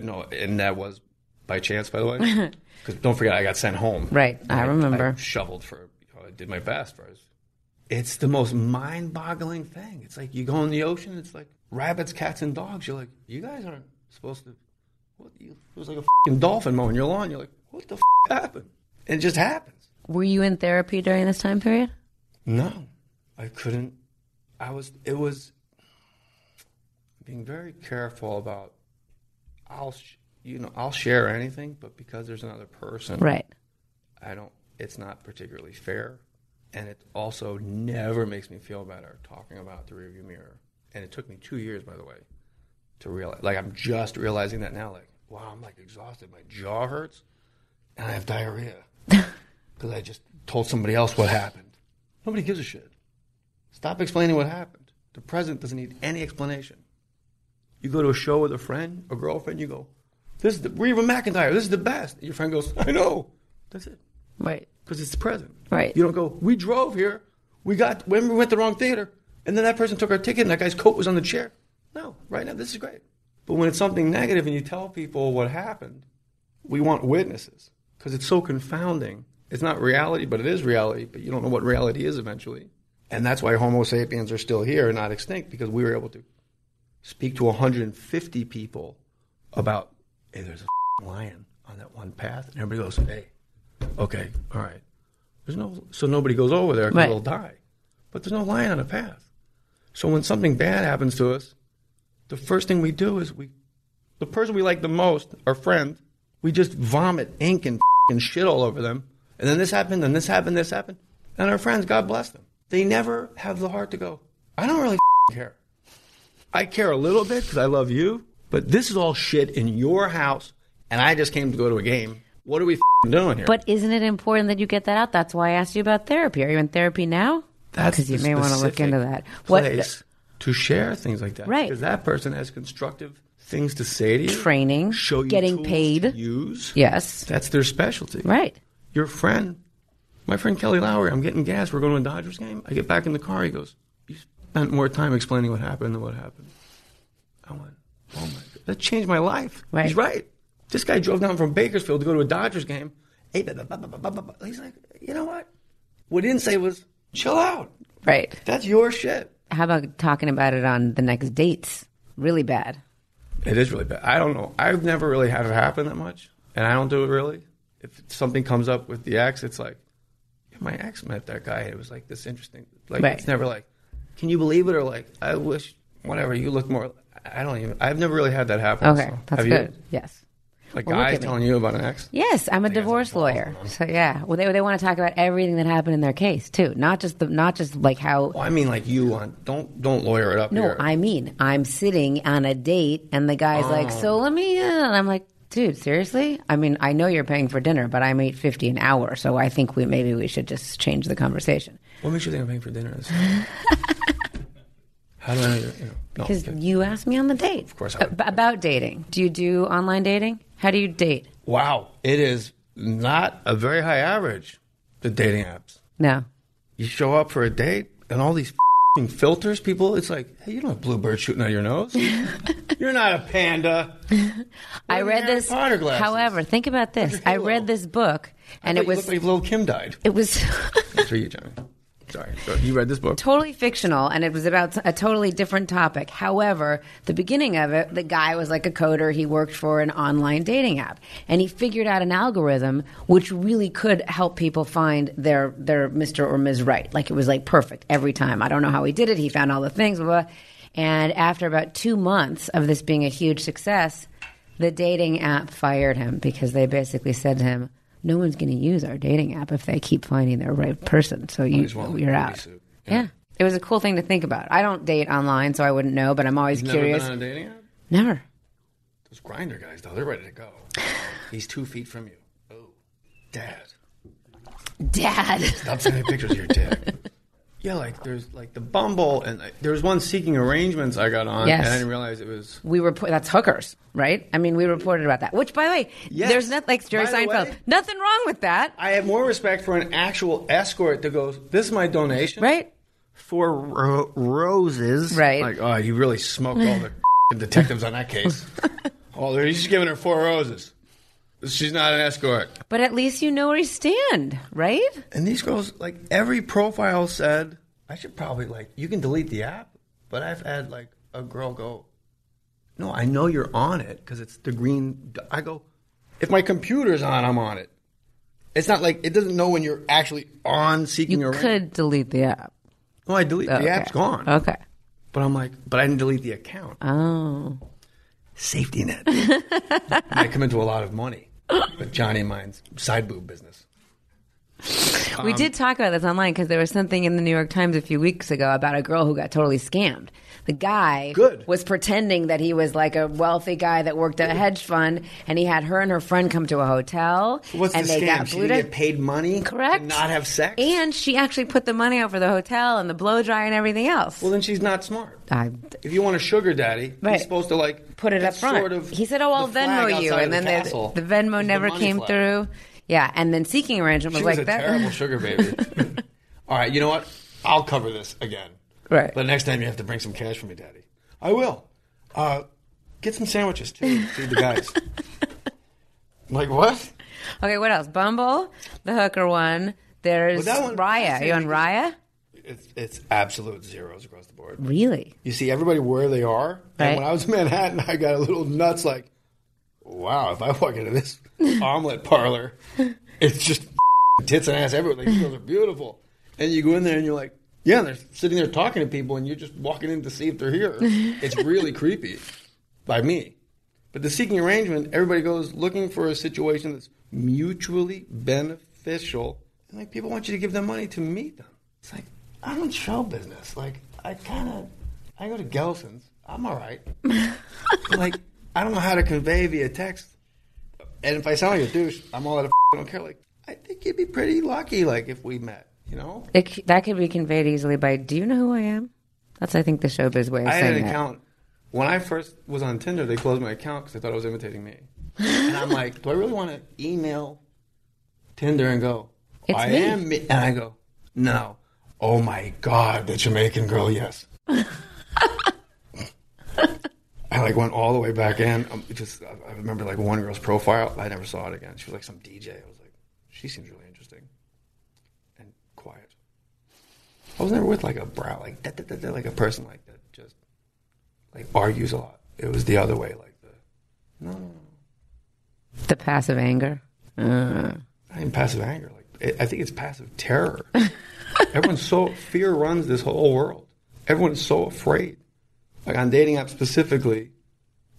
no, and that was by chance, by the way. Because don't forget, I got sent home. Right, I remember. I shoveled for. You know, I did my best for. It's the most mind-boggling thing. It's like you go in the ocean. It's like rabbits, cats, and dogs. You're like, you guys aren't supposed to. What? You, it was like a fucking dolphin mowing your lawn. You're like, what the f- happened? And it just happens. Were you in therapy during this time period? No, I couldn't. I was. It was being very careful about. I'll, sh- you know, I'll share anything, but because there's another person, Right. I don't. It's not particularly fair, and it also never makes me feel better talking about the rearview mirror. And it took me two years, by the way, to realize. Like I'm just realizing that now. Like, wow, I'm like exhausted. My jaw hurts, and I have diarrhea because I just told somebody else what happened. Nobody gives a shit. Stop explaining what happened. The president doesn't need any explanation. You go to a show with a friend, a girlfriend, you go, this is the Reba McEntire, this is the best. Your friend goes, I know. That's it. Right. Because it's the present. Right. You don't go, we drove here, we got, when we went to the wrong theater, and then that person took our ticket and that guy's coat was on the chair. No, right now, this is great. But when it's something negative and you tell people what happened, we want witnesses because it's so confounding. It's not reality, but it is reality, but you don't know what reality is eventually. And that's why Homo sapiens are still here and not extinct because we were able to speak to 150 people about, hey, there's a lion on that one path. And everybody goes, hey, okay, all right. There's no, so nobody goes over there because Right. they'll die. But there's no lion on the path. So when something bad happens to us, the first thing we do is we, the person we like the most, our friend, we just vomit ink and shit all over them. And then this happened, and this happened, this happened. And our friends, God bless them, they never have the heart to go, I don't really care. I care a little bit because I love you, but this is all shit in your house, and I just came to go to a game. What are we doing here? But isn't it important that you get that out? That's why I asked you about therapy. Are you in therapy now? That's because you may want to look into that. What place to share things like that. Right. Because that person has constructive things to say to you. training, show you getting paid. use. Yes. That's their specialty. Right. Your friend, my friend Kelly Lowry, I'm getting gas. We're going to a Dodgers game. I get back in the car. He goes, You spent more time explaining what happened than what happened. I went, Oh my God. That changed my life. Right. He's right. This guy drove down from Bakersfield to go to a Dodgers game. He's like, You know what? What he didn't say was, Chill out. Right. That's your shit. How about talking about it on the next dates? Really bad. It is really bad. I don't know. I've never really had it happen that much, and I don't do it really. If something comes up with the ex, it's like, yeah, my ex met that guy. It was like this interesting. Like Right. it's never like, can you believe it? Or like, I wish whatever you look more. I don't even. I've never really had that happen. Okay, so. that's Have good. You? Yes. Like Well, look guys me. telling you about an ex. Yes, I'm a divorce lawyer. So yeah, well, they they want to talk about everything that happened in their case too, not just the not just like how. Well, I mean, like you on. Don't don't lawyer it up. No, here. I mean I'm sitting on a date and the guy's like, Oh. "So let me," uh, and I'm like, "Dude, seriously? I mean, I know you're paying for dinner, but I'm eight fifty an hour, so I think we maybe we should just change the conversation." What makes you think I'm paying for dinner? How do I know you're? You know, no, Because okay. you asked me on the date. Of course I would. about dating. Do you do online dating? How do you date? Wow, it is not a very high average. The dating apps. No. You show up for a date, and all these fing filters, people. It's like, hey, you don't have bluebird shooting out of your nose. You're not a panda. I read this. However, think about this. I read this book, and it was like little Kim died. it was That's for you, Johnny. Sorry, so you read this book. totally fictional, and it was about a totally different topic. However, the beginning of it, the guy was like a coder. He worked for an online dating app, and he figured out an algorithm which really could help people find their their Mister or Ms. Right. Like it was like perfect every time. I don't know how he did it. He found all the things. Blah, blah. And after about two months of this being a huge success, the dating app fired him because they basically said to him, "No one's going to use our dating app if they keep finding their right person. So you, you're out." suit. Yeah. It was a cool thing to think about. I don't date online, so I wouldn't know, but I'm always You've curious. never been on a dating app? Never. Those Grindr guys, though, they're ready to go. He's two feet from you. Oh, dad. Dad. Stop sending pictures of your dick. Yeah, like there's like the Bumble, and like, there was one seeking arrangements I got on, Yes. and I didn't realize it was. We report that's hookers, right? I mean, we reported about that. Which, by the way, Yes. there's not like Jerry By the Seinfeld. way- Nothing wrong with that, I have more respect for an actual escort that goes, "This is my donation." right? Four ro- roses. Right. Like, oh, you really smoked all the detectives on that case. oh, he's just giving her four roses. She's not an escort. But at least you know where you stand, right? And these girls, like every profile said, I should probably like you can delete the app, but I've had like a girl go, no, I know you're on it because it's the green. d-" I go, if my computer's on, I'm on it. It's not like it doesn't know when you're actually on seeking You a could delete the app. No, I delete oh, Okay. the app's gone. Okay. But I'm like, but I didn't delete the account. Oh. Safety net. I come into a lot of money. But Johnny Mine's side boob business. we did talk about this online because there was something in the New York Times a few weeks ago about a girl who got totally scammed. The guy Good. was pretending that he was like a wealthy guy that worked at a hedge fund, and he had her and her friend come to a hotel, What's and the they scam? got She didn't get paid money Correct. not have sex? and she actually put the money out for the hotel and the blow dry and everything else. well, then she's not smart. I If you want a sugar daddy, Right. he's supposed to like put it up front. Sort of he said, "Oh, I'll the Venmo you," and then the, the, the Venmo the never money came flag. through. Yeah, and then seeking arrangement was She like was a that. terrible sugar baby. All right, you know what? I'll cover this again. Right. But next time you have to bring some cash for me, Daddy. I will. Uh, get some sandwiches too. Feed the guys. like what? Okay, what else? Bumble, the hooker one. There's Well, that one- Raya. Are you on Raya? It's it's absolute zeros across the board. Really? You see everybody where they are. Right. And when I was in Manhattan, I got a little nuts. Like, wow, if I walk into this omelet parlor, it's just tits and ass everywhere. Like, these girls are beautiful. And you go in there and you're like, yeah, they're sitting there talking to people, and you're just walking in to see if they're here. It's really creepy by me. But the seeking arrangement, everybody goes looking for a situation that's mutually beneficial. And like people want you to give them money to meet them. It's like, I'm in show business. Like, I kind of, I go to Gelson's. I'm all right. like, I don't know how to convey via text. And if I sound like a douche, I'm all out of I don't care. Like, I think you'd be pretty lucky, like, if we met, you know? It, that could be conveyed easily by, do you know who I am? That's, I think, the showbiz way of I had an that. account. When I first was on Tinder, they closed my account because they thought I was imitating me. and I'm like, do I really want to email Tinder and go, It's I me. am me? And I go, no. Oh my God, the Jamaican girl, yes. I like went all the way back in. Um, just I I remember like one girl's profile. I never saw it again. She was like some DJ. I was like, she seems really interesting and quiet. I was never with like a brow like that, that, that, that, like a person like that just like argues a lot. It was the other way, like the no, no, no. The passive anger. Uh, Not even passive anger. Like I think it's passive terror. Everyone's so fear runs this whole world. Everyone's so afraid. Like on dating apps specifically,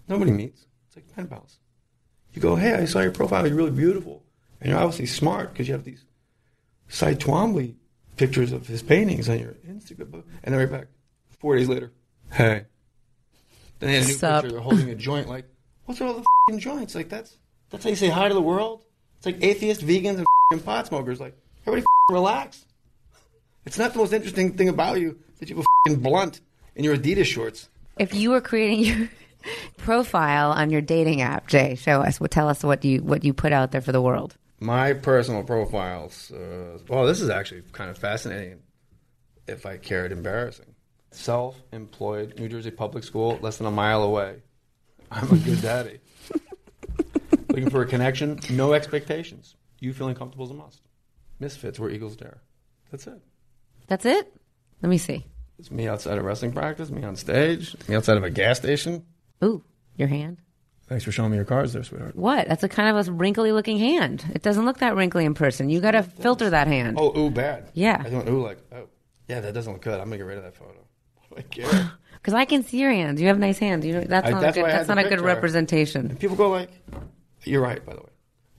nobody meets. It's like pen pals. You go, hey, I saw your profile. You're really beautiful, and you're obviously smart because you have these Cy Twombly pictures of his paintings on your Instagram. And then right back, four days later, hey. Then they had a new Sup? picture. They're holding a joint. Like, what's with all the fing joints? Like that's that's how you say hi to the world. It's like atheists, vegans, and fing pot smokers. Like everybody fing relax. It's not the most interesting thing about you that you have a fing blunt in your Adidas shorts. if you were creating your profile on your dating app, Jay, show us. Well, tell us what you what you put out there for the world. My personal profiles. Uh, well, this is actually kind of fascinating. If I cared, embarrassing. Self-employed, New Jersey public school, less than a mile away. I'm a good daddy. Looking for a connection, no expectations. You feeling comfortable is a must. Misfits where eagles dare. That's it. That's it. Let me see. It's me outside of wrestling practice, me on stage, me outside of a gas station. Ooh, your hand. Thanks for showing me your cards there, sweetheart. What? That's a kind of a wrinkly looking hand. It doesn't look that wrinkly in person. You got to filter that hand. Oh, ooh, bad. Yeah. I don't ooh like, oh, yeah, that doesn't look good. I'm gonna get rid of that photo. What I care? Because I can see your hands. You have nice hands. You know, that's I- not that's a good. why I had That's not a good representation. And people go like, "You're right," by the way,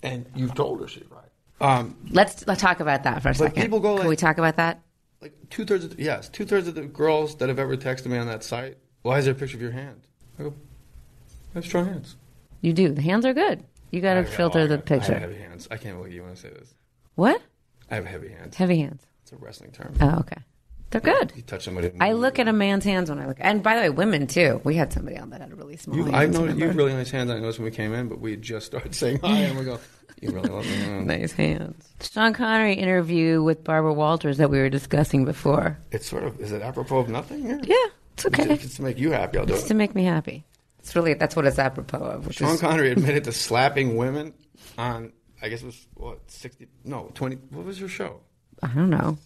and you've told her she's right. Um, Let's let's talk about that for a second. people go Can like- we talk about that? like two thirds of the, yes, two thirds of the girls that have ever texted me on that site. Why is there a picture of your hand? I go, I have strong hands. You do. The hands are good. You got to filter oh, the got- I picture. have heavy hands. I can't believe you when I say this. What? I have heavy hands. Heavy hands. It's a wrestling term. Oh, okay. They're good. You touch somebody. I look at a man's hands when I look. And by the way, women too. We had somebody on that had a really small You, hands. I know you remember? have really nice hands. I noticed when we came in, but we had just started saying hi, and we go, "You really love me." man." nice hands. Sean Connery interview with Barbara Walters that we were discussing before. It's sort of is it apropos of nothing? Yeah, it's okay. It's to make you happy, I'll do It's it. to make me happy. It's really that's what it's apropos of. Which Sean is, Connery admitted to slapping women on, I guess it was what sixty? No, twenty. What was her show? I don't know.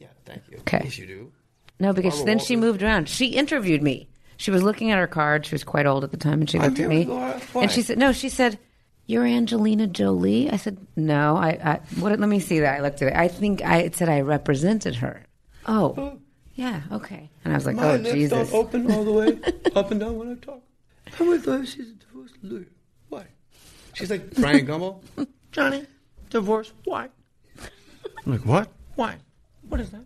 Yeah, thank you. Okay. Yes, you do. No, because Barbara then she moved around. She interviewed me. She was looking at her card. She was quite old at the time, and she looked at me. Laura. And she said, "No." She said, "You're Angelina Jolie." I said, "No." I, I what? Let me see that. I looked at it. I think I it said I represented her. Oh, yeah, okay. And I was like, My "Oh, lips Jesus." don't open all the way up and down when I talk. How I thought she's a divorced lawyer. Why? She's like Bryant Gumbel. Johnny, divorce. Why? I'm like, what? Why? What is that?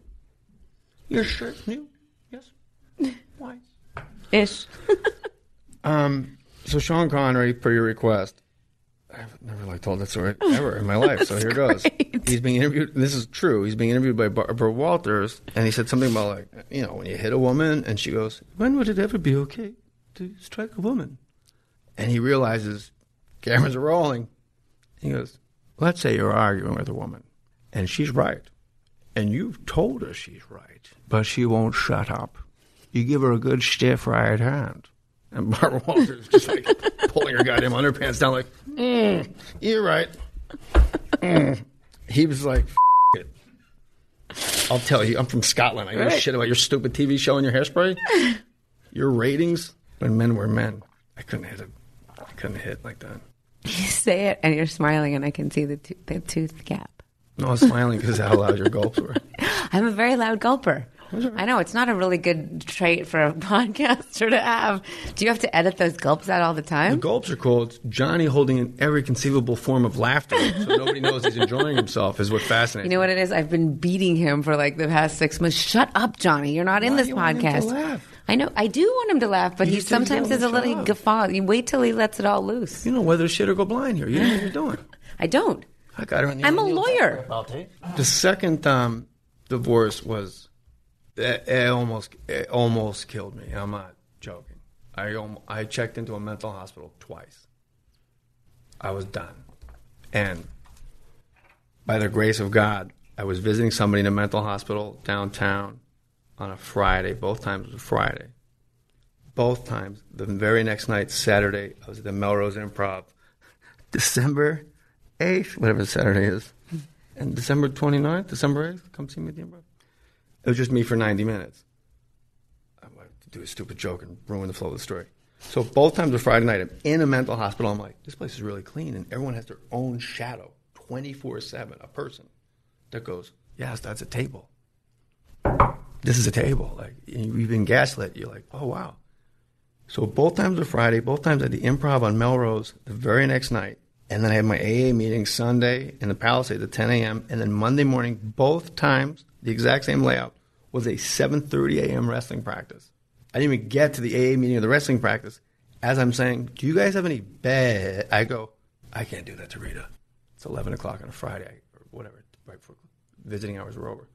Your shirt new? Yes. Why? Ish. Um. So Sean Connery, per your request, I've never like told that story ever in my life. So here goes. He's being interviewed. This is true. He's being interviewed by Barbara Walters, and he said something about like, you know, when you hit a woman, and she goes, "When would it ever be okay to strike a woman?" And he realizes cameras are rolling. He goes, "Let's say you're arguing with a woman, and she's right, and you've told her she's right, but she won't shut up. You give her a good stiff right hand." And Barbara Walters just like pulling her goddamn underpants down, like, mm, "You're right." Mm. He was like, F- it. I'll tell you, I'm from Scotland. I know Right. shit about your stupid TV show and your hairspray. Your ratings when men were men. I couldn't hit it. I couldn't hit like that. You say it, and you're smiling, and I can see the to- the tooth gap. No, I was smiling because how loud your gulps were. I'm a very loud gulper. I know it's not a really good trait for a podcaster to have. Do you have to edit those gulps out all the time? The gulps are cool. It's Johnny holding in every conceivable form of laughter, so nobody knows he's enjoying himself. Is what fascinates. You know what it is? I've been beating him for like the past six months. Shut up, Johnny. You're not in this do you want him to podcast. Laugh? I know. I do want him to laugh, but You he just said you sometimes don't is a little up. guffaw. You wait till he lets it all loose. You know whether shit or go blind here. You know what you're doing. I don't. I got her. In the I'm a lawyer. The second um, divorce was it, it almost it almost killed me. I'm not joking. I almo- I checked into a mental hospital twice. I was done, and by the grace of God, I was visiting somebody in a mental hospital downtown on a Friday. Both times was a Friday. Both times, the very next night, Saturday, I was at the Melrose Improv. December 8th, whatever Saturday is. And December 29th, December 8th, come see me at the Improv. It was just me for 90 minutes. I wanted to do a stupid joke and ruin the flow of the story. So both times were Friday night. I'm in a mental hospital. I'm like, this place is really clean. And everyone has their own shadow, 24 7, a person that goes, yes, that's a table. This is a table. Like, you've been gaslit. You're like, oh, wow. So both times were Friday, both times at the Improv on Melrose the very next night. And then I had my AA meeting Sunday in the Palisades at 10 a.m. And then Monday morning, both times, the exact same layout, was a 7.30 a.m. wrestling practice. I didn't even get to the AA meeting or the wrestling practice. As I'm saying, do you guys have any bed? I go, I can't do that to Rita. It's 11 o'clock on a Friday or whatever, right before visiting hours were over.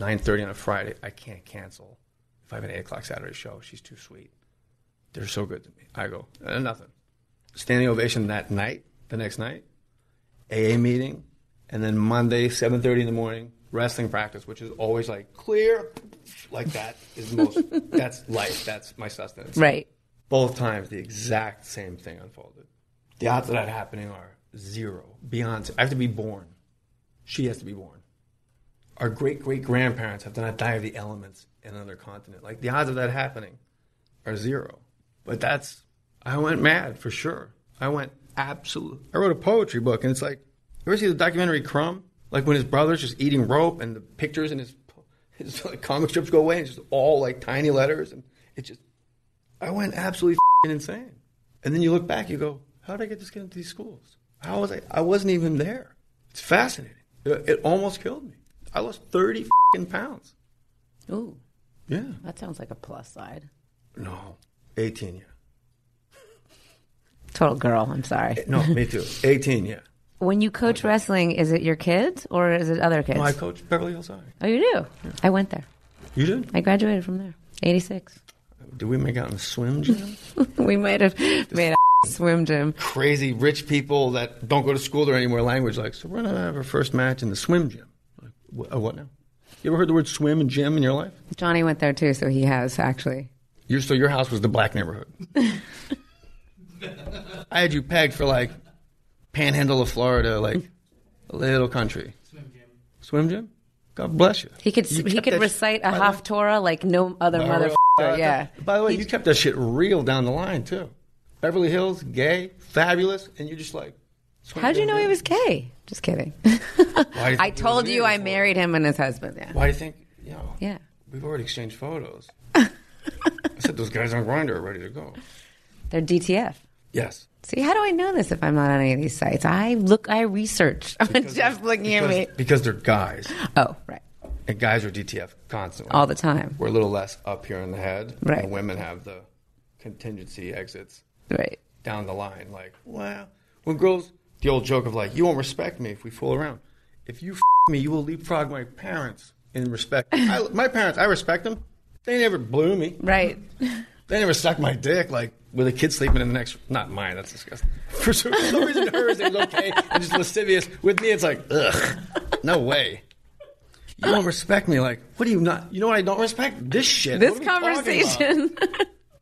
9.30 on a Friday, I can't cancel. If I have an 8 o'clock Saturday show, she's too sweet. They're so good to me. I go, uh, nothing. Standing ovation that night, the next night, AA meeting, and then Monday, 7.30 in the morning, wrestling practice, which is always like clear, like that is the most, that's life, that's my sustenance. Right. Both times, the exact same thing unfolded. The odds of that happening are zero. Beyond, I have to be born. She has to be born. Our great great grandparents have to not die of the elements in another continent. Like the odds of that happening are zero. But that's, I went mad for sure. I went absolute. I wrote a poetry book, and it's like, you ever see the documentary Crumb? Like when his brother's just eating rope, and the pictures in his his like, comic strips go away, and it's just all like tiny letters, and it just, I went absolutely insane. And then you look back, you go, how did I get this kid into these schools? How was I? I wasn't even there. It's fascinating. It, it almost killed me. I lost thirty fing pounds. Ooh, Yeah. that sounds like a plus side. No, eighteen. Yeah. Total girl. I'm sorry. No, me too. Eighteen. Yeah. When you coach wrestling, is it your kids or is it other kids? No, I coach Beverly Hills High. oh, you do. I went there. You did? I graduated from there. 86. Did we make out in the swim gym? we might have made a swim gym. Crazy rich people that don't go to school there anymore. Language like, so we're gonna have our first match in the swim gym. Like, wh- uh, what now? You ever heard the word swim and gym in your life? Johnny went there too, so he has actually. Your, so your house was the black neighborhood. I had you pegged for like panhandle of Florida, like a little country. Swim gym. Swim gym? God bless you. He could You he could that recite a by the way- Haftorah like no other by the. Yeah. By the way, you kept that shit real down the line too. Beverly Hills, gay, fabulous, and you're just like. How'd you know he was gay? Just kidding. Why do you think I told you I married him and his husband. Yeah. Why do you think? You know, Yeah. we've already exchanged photos. I said those guys on Grindr are ready to go. They're DTF. Yes. See, how do I know this if I'm not on any of these sites? I look, I research. Jeff's looking at me. Because, because they're guys. Oh, right. And guys are DTF constantly. All the time. We're a little less up here in the head. Right. And women have the contingency exits Right. down the line. Like, wow. When girls, the old joke of like, you won't respect me if we fool around. If you f- me, you will leapfrog my parents in respect. I, my parents, I respect them. They never blew me. Right. They never sucked my dick like with a kid sleeping in the next. Not mine. That's disgusting. For some, reason, hers it was okay and just lascivious. With me, it's like ugh, no way. You don't respect me. Like, what do you not? You know what I don't respect? This shit. This What are we talking about? conversation.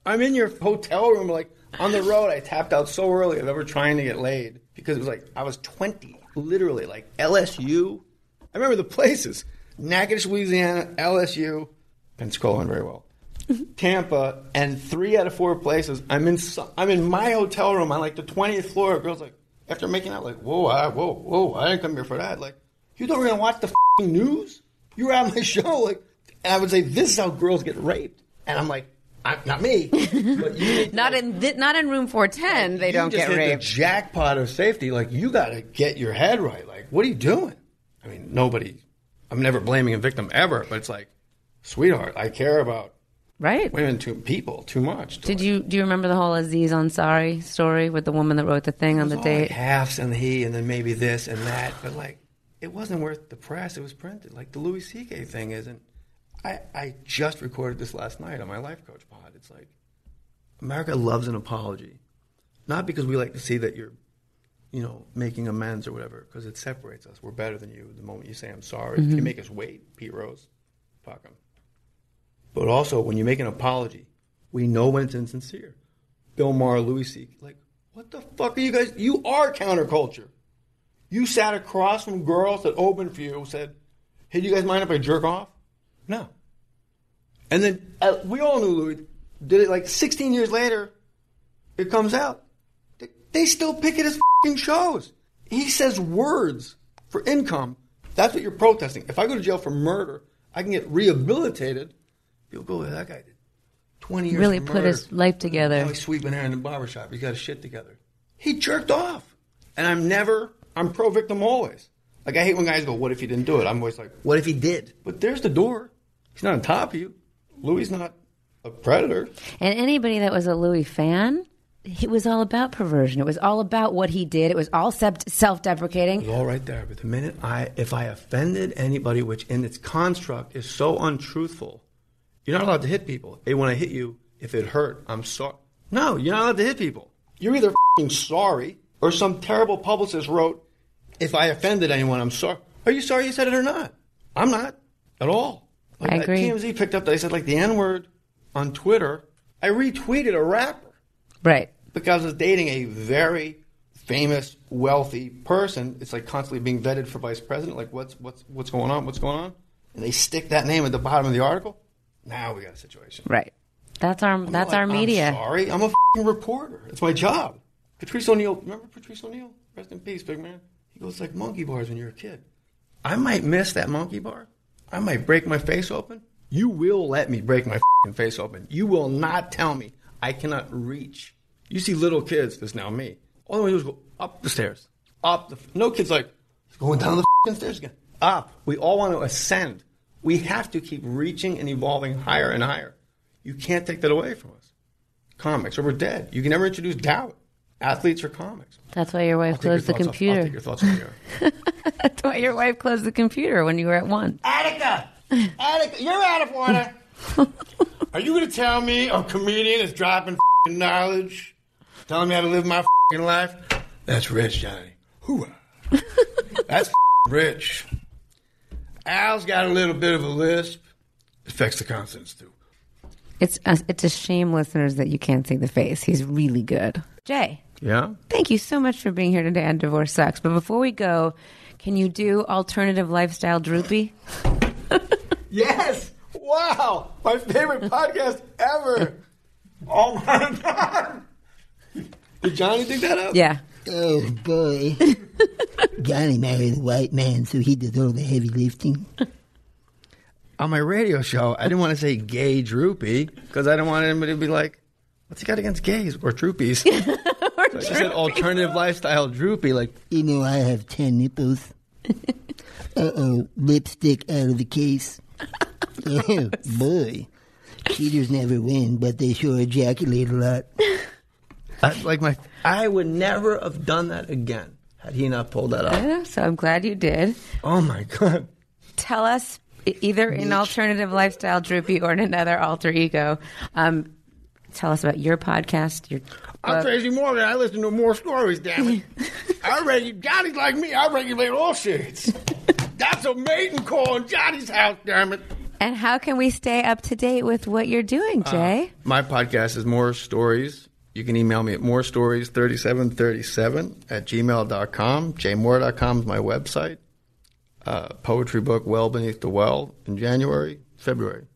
I'm in your hotel room, like on the road. I tapped out so early of ever trying to get laid because it was like I was 20, literally, like LSU. I remember the places: Natchitoches, Louisiana, LSU, Pensacola, went very well. Tampa, and three out of four places. I'm in. I'm in my hotel room on like the 20th floor. Girl's like, after making out, like, whoa, I, whoa, whoa, I didn't come here for that. Like, you thought we were gonna watch the fing news? You were at my show, like, and I would say this is how girls get raped, and I'm like, I, not me, but you. not in thi- not in room 410. They you don't just get hit raped. The jackpot of safety. Like you got to get your head right. Like what are you doing? I mean, nobody. I'm never blaming a victim ever, but it's like, sweetheart, I care about Right. women too people too much. Did you do you remember the whole Aziz Ansari story with the woman that wrote the thing on the It was like date? halves and he, and then maybe this and that, but like it wasn't worth the press. It was printed. Like the Louis C.K. thing isn't. I I just recorded this last night on my life coach pod. It's like America loves an apology, not because we like to see that you're, you know, making amends or whatever, because it separates us. We're better than you the moment you say I'm sorry. If you Mhm. make us wait, Pete Rose, fuck him. But also, when you make an apology, we know when it's insincere. Bill Maher, Louis C. Like, what the fuck are you guys? You are counterculture. You sat across from girls that opened for you, said, "Hey, do you guys mind if I jerk off?" No. And then uh, we all knew Louis did it. Like 16 years later, it comes out. They, they still pick it as fing shows. He says words for income. That's what you're protesting. If I go to jail for murder, I can get rehabilitated. People go, "Yeah, that guy did 20 years. Really for put murder. his life together. Now he's sweeping hair in the barbershop. He's got his shit together. He jerked off. And I'm never, I'm pro victim always. Like, I hate when guys go, what if he didn't do it? I'm always like, what if he did? But there's the door. He's not on top of you. Louis not a predator. And anybody that was a Louis fan, it was all about perversion. It was all about what he did. It was all self deprecating. It's all right there. But the minute I, if I offended anybody, which in its construct is so untruthful, you're not allowed to hit people. Hey, when I hit you, if it hurt, I'm sorry. No, you're not allowed to hit people. You're either fing sorry or some terrible publicist wrote, if I offended anyone, I'm sorry. Are you sorry you said it or not? I'm not at all. Like, I agree. TMZ picked up that I said like the N word on Twitter. I retweeted a rapper Right. because I was dating a very famous, wealthy person. It's like constantly being vetted for vice president. Like, what's what's what's going on? What's going on? And they stick that name at the bottom of the article. Now we got a situation. Right. That's our that's Like, our media. I'm sorry, I'm a fing reporter. It's my job. Patrice O'Neal, remember Patrice O'Neal? Rest in peace, big man. He goes like monkey bars when you're a kid. I might miss that monkey bar. I might break my face open. You will let me break my fing face open. You will not tell me I cannot reach. You see little kids, this is now me. All they want to do is go up the stairs. Up the no kids like going down the fing stairs again. Up. We all want to ascend. We have to keep reaching and evolving higher and higher. You can't take that away from us. Comics, or we're dead. You can never introduce doubt. Athletes are comics. That's why your wife your closed the thoughts off- I'll computer. take your thoughts on the air. That's why your wife closed the computer when you were at one. Attica, Attica, you're out of order. Are you going to tell me a comedian is dropping fing knowledge, telling me how to live my fing life? That's rich, Johnny. Hooah. That's fing rich. Al's got a little bit of a lisp. It affects the consonants too. It's a, it's a shame, listeners, that you can't see the face. He's really good. Jay, Yeah? thank you so much for being here today on Divorce Sucks. But before we go, can you do alternative lifestyle droopy? Yes! Wow! My favorite podcast ever! Oh my god! Did Johnny dig that up? Yeah. Oh boy. Johnny married a white man, so he did all the heavy lifting. On my radio show, I didn't want to say gay droopy because I didn't want anybody to be like, what's he got against gays or droopies? so I said alternative lifestyle droopy, like, You know, I have ten nipples. Uh oh, lipstick out of the case. Oh boy. Cheaters never win, but they sure ejaculate a lot. I, like my, I would never have done that again had he not pulled that off. So I'm glad you did. Oh my god! Tell us either in alternative lifestyle droopy or in another alter ego. Um, tell us about your podcast. Your I'm. Tracy Morgan. I listen to more stories. Damn it! I regu- Johnny's like me. I regulate all shades. That's a maiden call in Johnny's house. Damn it! And how can we stay up to date with what you're doing, Jay? My podcast is Mohr Stories. You can email me at morestories3737 at gmail.com. jmore.com is my website. Uh, poetry book, Well Beneath the Well, in January, February.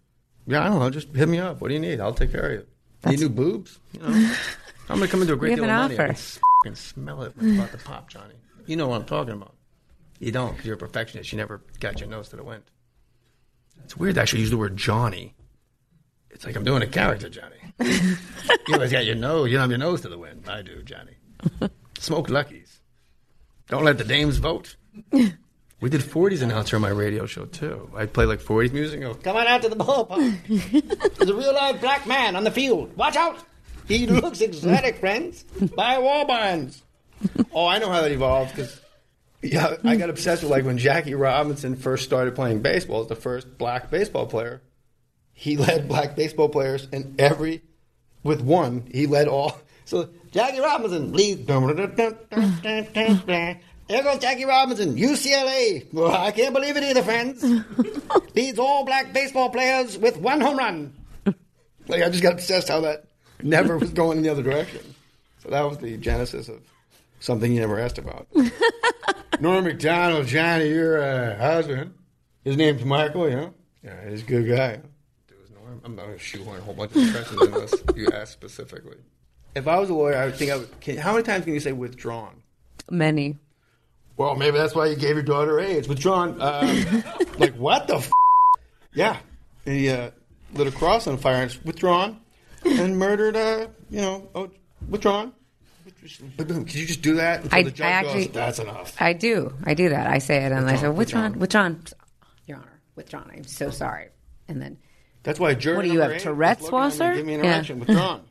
Yeah, I don't know. Just hit me up. What do you need? I'll take care of you. Need new boobs? You know, I'm going to come into a great deal of money. I can smell it about to pop, Johnny. You know what I'm talking about. You don't because you're a perfectionist. You never got your nose to the wind. It's weird to actually use the word Johnny. It's like I'm doing a character, Johnny. you always got your nose. You don't have your nose to the wind. I do, Johnny. Smoke Luckies. Don't let the dames vote. We did 40s announcer on my radio show too. I'd play like 40s music. And go, Come on out to the ballpark. There's a real live black man on the field. Watch out! He looks exotic, friends. Buy Warbines. oh, I know how that evolved because yeah, I got obsessed with like when Jackie Robinson first started playing baseball as the first black baseball player. He led black baseball players in every, with one, he led all. So Jackie Robinson leads. There goes Jackie Robinson, UCLA. Well, I can't believe it either, friends. Leads all black baseball players with one home run. Like I just got obsessed how that never was going in the other direction. So that was the genesis of something you never asked about. Norm Macdonald, Johnny, your uh, husband. His name's Michael, you know? Yeah, he's a good guy. Dude, it's Norm. I'm not going to shoehorn a whole bunch of impressions unless you ask specifically. If I was a lawyer, I would think I would. Can, how many times can you say withdrawn? Many. Well, maybe that's why you gave your daughter AIDS. Withdrawn. Uh, like, what the f? Yeah. He uh, lit a cross on fire and it's withdrawn and murdered, uh, you know, oh, withdrawn. Could you just do that I, the I actually, goes, that's enough? I do. I do that. I say it and I say, Withdrawn, withdrawn, withdrawn. Your Honor, withdrawn. I'm so sorry. And then, That's why jury What do you have, eight Tourette's, is looking at me, Wasser? Give me an Yeah. erection. Withdrawn.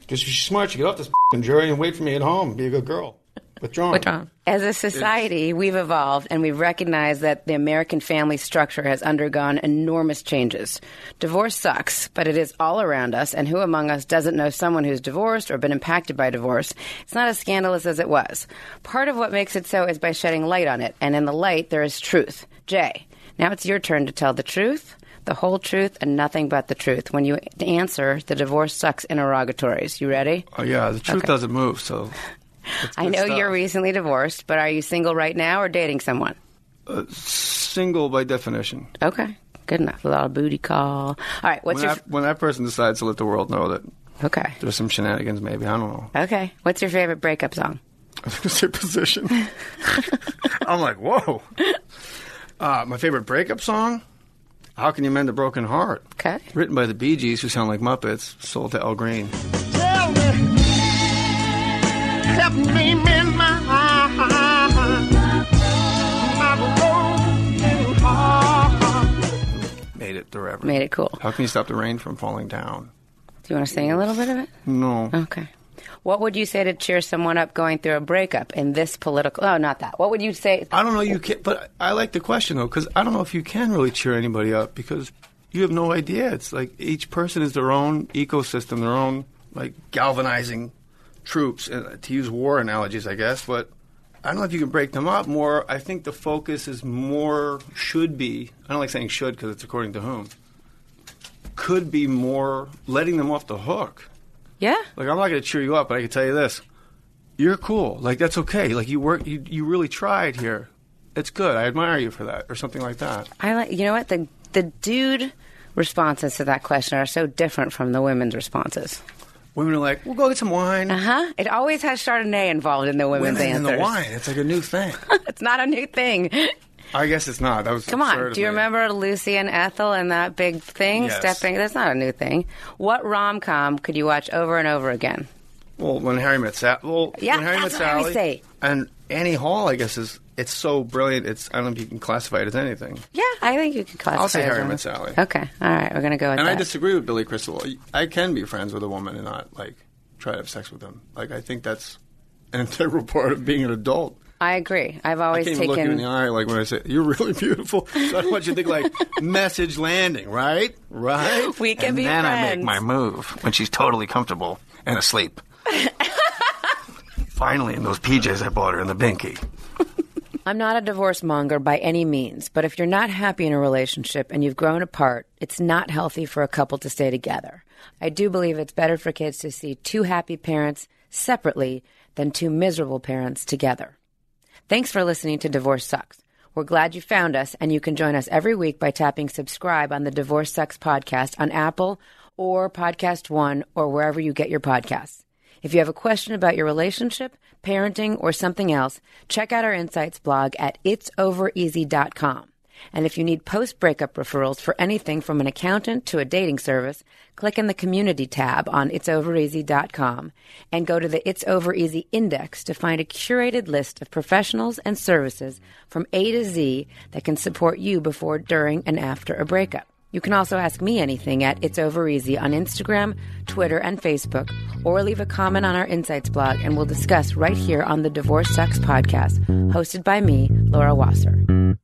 Because she's smart. She get off this jury and wait for me at home. Be a good girl. Withdrawn. withdrawn. As a society, we've evolved and we've recognized that the American family structure has undergone enormous changes. Divorce sucks, but it is all around us, and who among us doesn't know someone who's divorced or been impacted by divorce? It's not as scandalous as it was. Part of what makes it so is by shedding light on it, and in the light, there is truth. Jay, now it's your turn to tell the truth. The whole truth and nothing but the truth when you answer the divorce sucks interrogatories. You ready? Oh yeah, the truth Okay. doesn't move. So I know stuff. you're recently divorced, but are you single right now or dating someone? uh, single by definition. Okay, good enough. A lot of booty call. All right, what's when, your that, when that person decides to let the world know that okay? there's some shenanigans, maybe I don't know. Okay, what's your favorite breakup song? I was going to say position. I'm like, whoa. Uh, my favorite breakup song? How Can You Mend a Broken Heart? Okay. Written by the Bee Gees, who sound like Muppets, sold to Al Green. Tell me, help me mend my my broken heart. Made it forever. Made it cool. How can you stop the rain from falling down? Do you want to sing a little bit of it? No. Okay. What would you say to cheer someone up going through a breakup in this political? Oh, not that. What would you say? I don't know. You can, but I like the question though because I don't know if you can really cheer anybody up because you have no idea. It's like each person is their own ecosystem, their own like galvanizing troops. uh, To use war analogies, I guess, but I don't know if you can break them up more. I think the focus is more should be. I don't like saying should because it's according to whom. Could be more letting them off the hook. Yeah. Like I'm not going to cheer you up, but I can tell you this: you're cool. Like that's okay. Like you work, you you really tried here. It's good. I admire you for that, or something like that. I like. You know what? The the dude responses to that question are so different from the women's responses. Women are like, "We'll go get some wine." Uh huh. It always has Chardonnay involved in the women's Women and the wine. It's like a new thing. it's not a new thing. I guess it's not. That was Come on. Do you me. remember Lucy and Ethel and that big thing Yes. stepping? That's not a new thing. What rom com could you watch over and over again? Well, when Harry met Sally. Well, Yeah, when Harry that's met Sally. And Annie Hall, I guess, is it's so brilliant. It's I don't know if you can classify it as anything. Yeah, I think you can classify. I'll say it as Harry one. Met Sally. Okay. All right. We're gonna go with And that. I disagree with Billy Crystal. I can be friends with a woman and not like try to have sex with them. Like I think that's an integral part of being an adult. I agree. I've always I always can't even look you in the eye like when I say you're really beautiful. So I don't want you to think like message landing, right? Right. We can and be then I make my move when she's totally comfortable and asleep. Finally, in those PJs I bought her in the binky. I'm not a divorce monger by any means, but if you're not happy in a relationship and you've grown apart, it's not healthy for a couple to stay together. I do believe it's better for kids to see two happy parents separately than two miserable parents together. Thanks for listening to Divorce Sucks. We're glad you found us, and you can join us every week by tapping subscribe on the Divorce Sucks podcast on Apple or Podcast One or wherever you get your podcasts. If you have a question about your relationship, parenting, or something else, check out our insights blog at itsovereasy.com. And if you need post breakup referrals for anything from an accountant to a dating service, click in the community tab on itsovereasy.com and go to the It's Over Easy index to find a curated list of professionals and services from A to Z that can support you before, during, and after a breakup. You can also ask me anything at It's Over Easy on Instagram, Twitter, and Facebook, or leave a comment on our Insights blog, and we'll discuss right here on the Divorce Sucks podcast, hosted by me, Laura Wasser.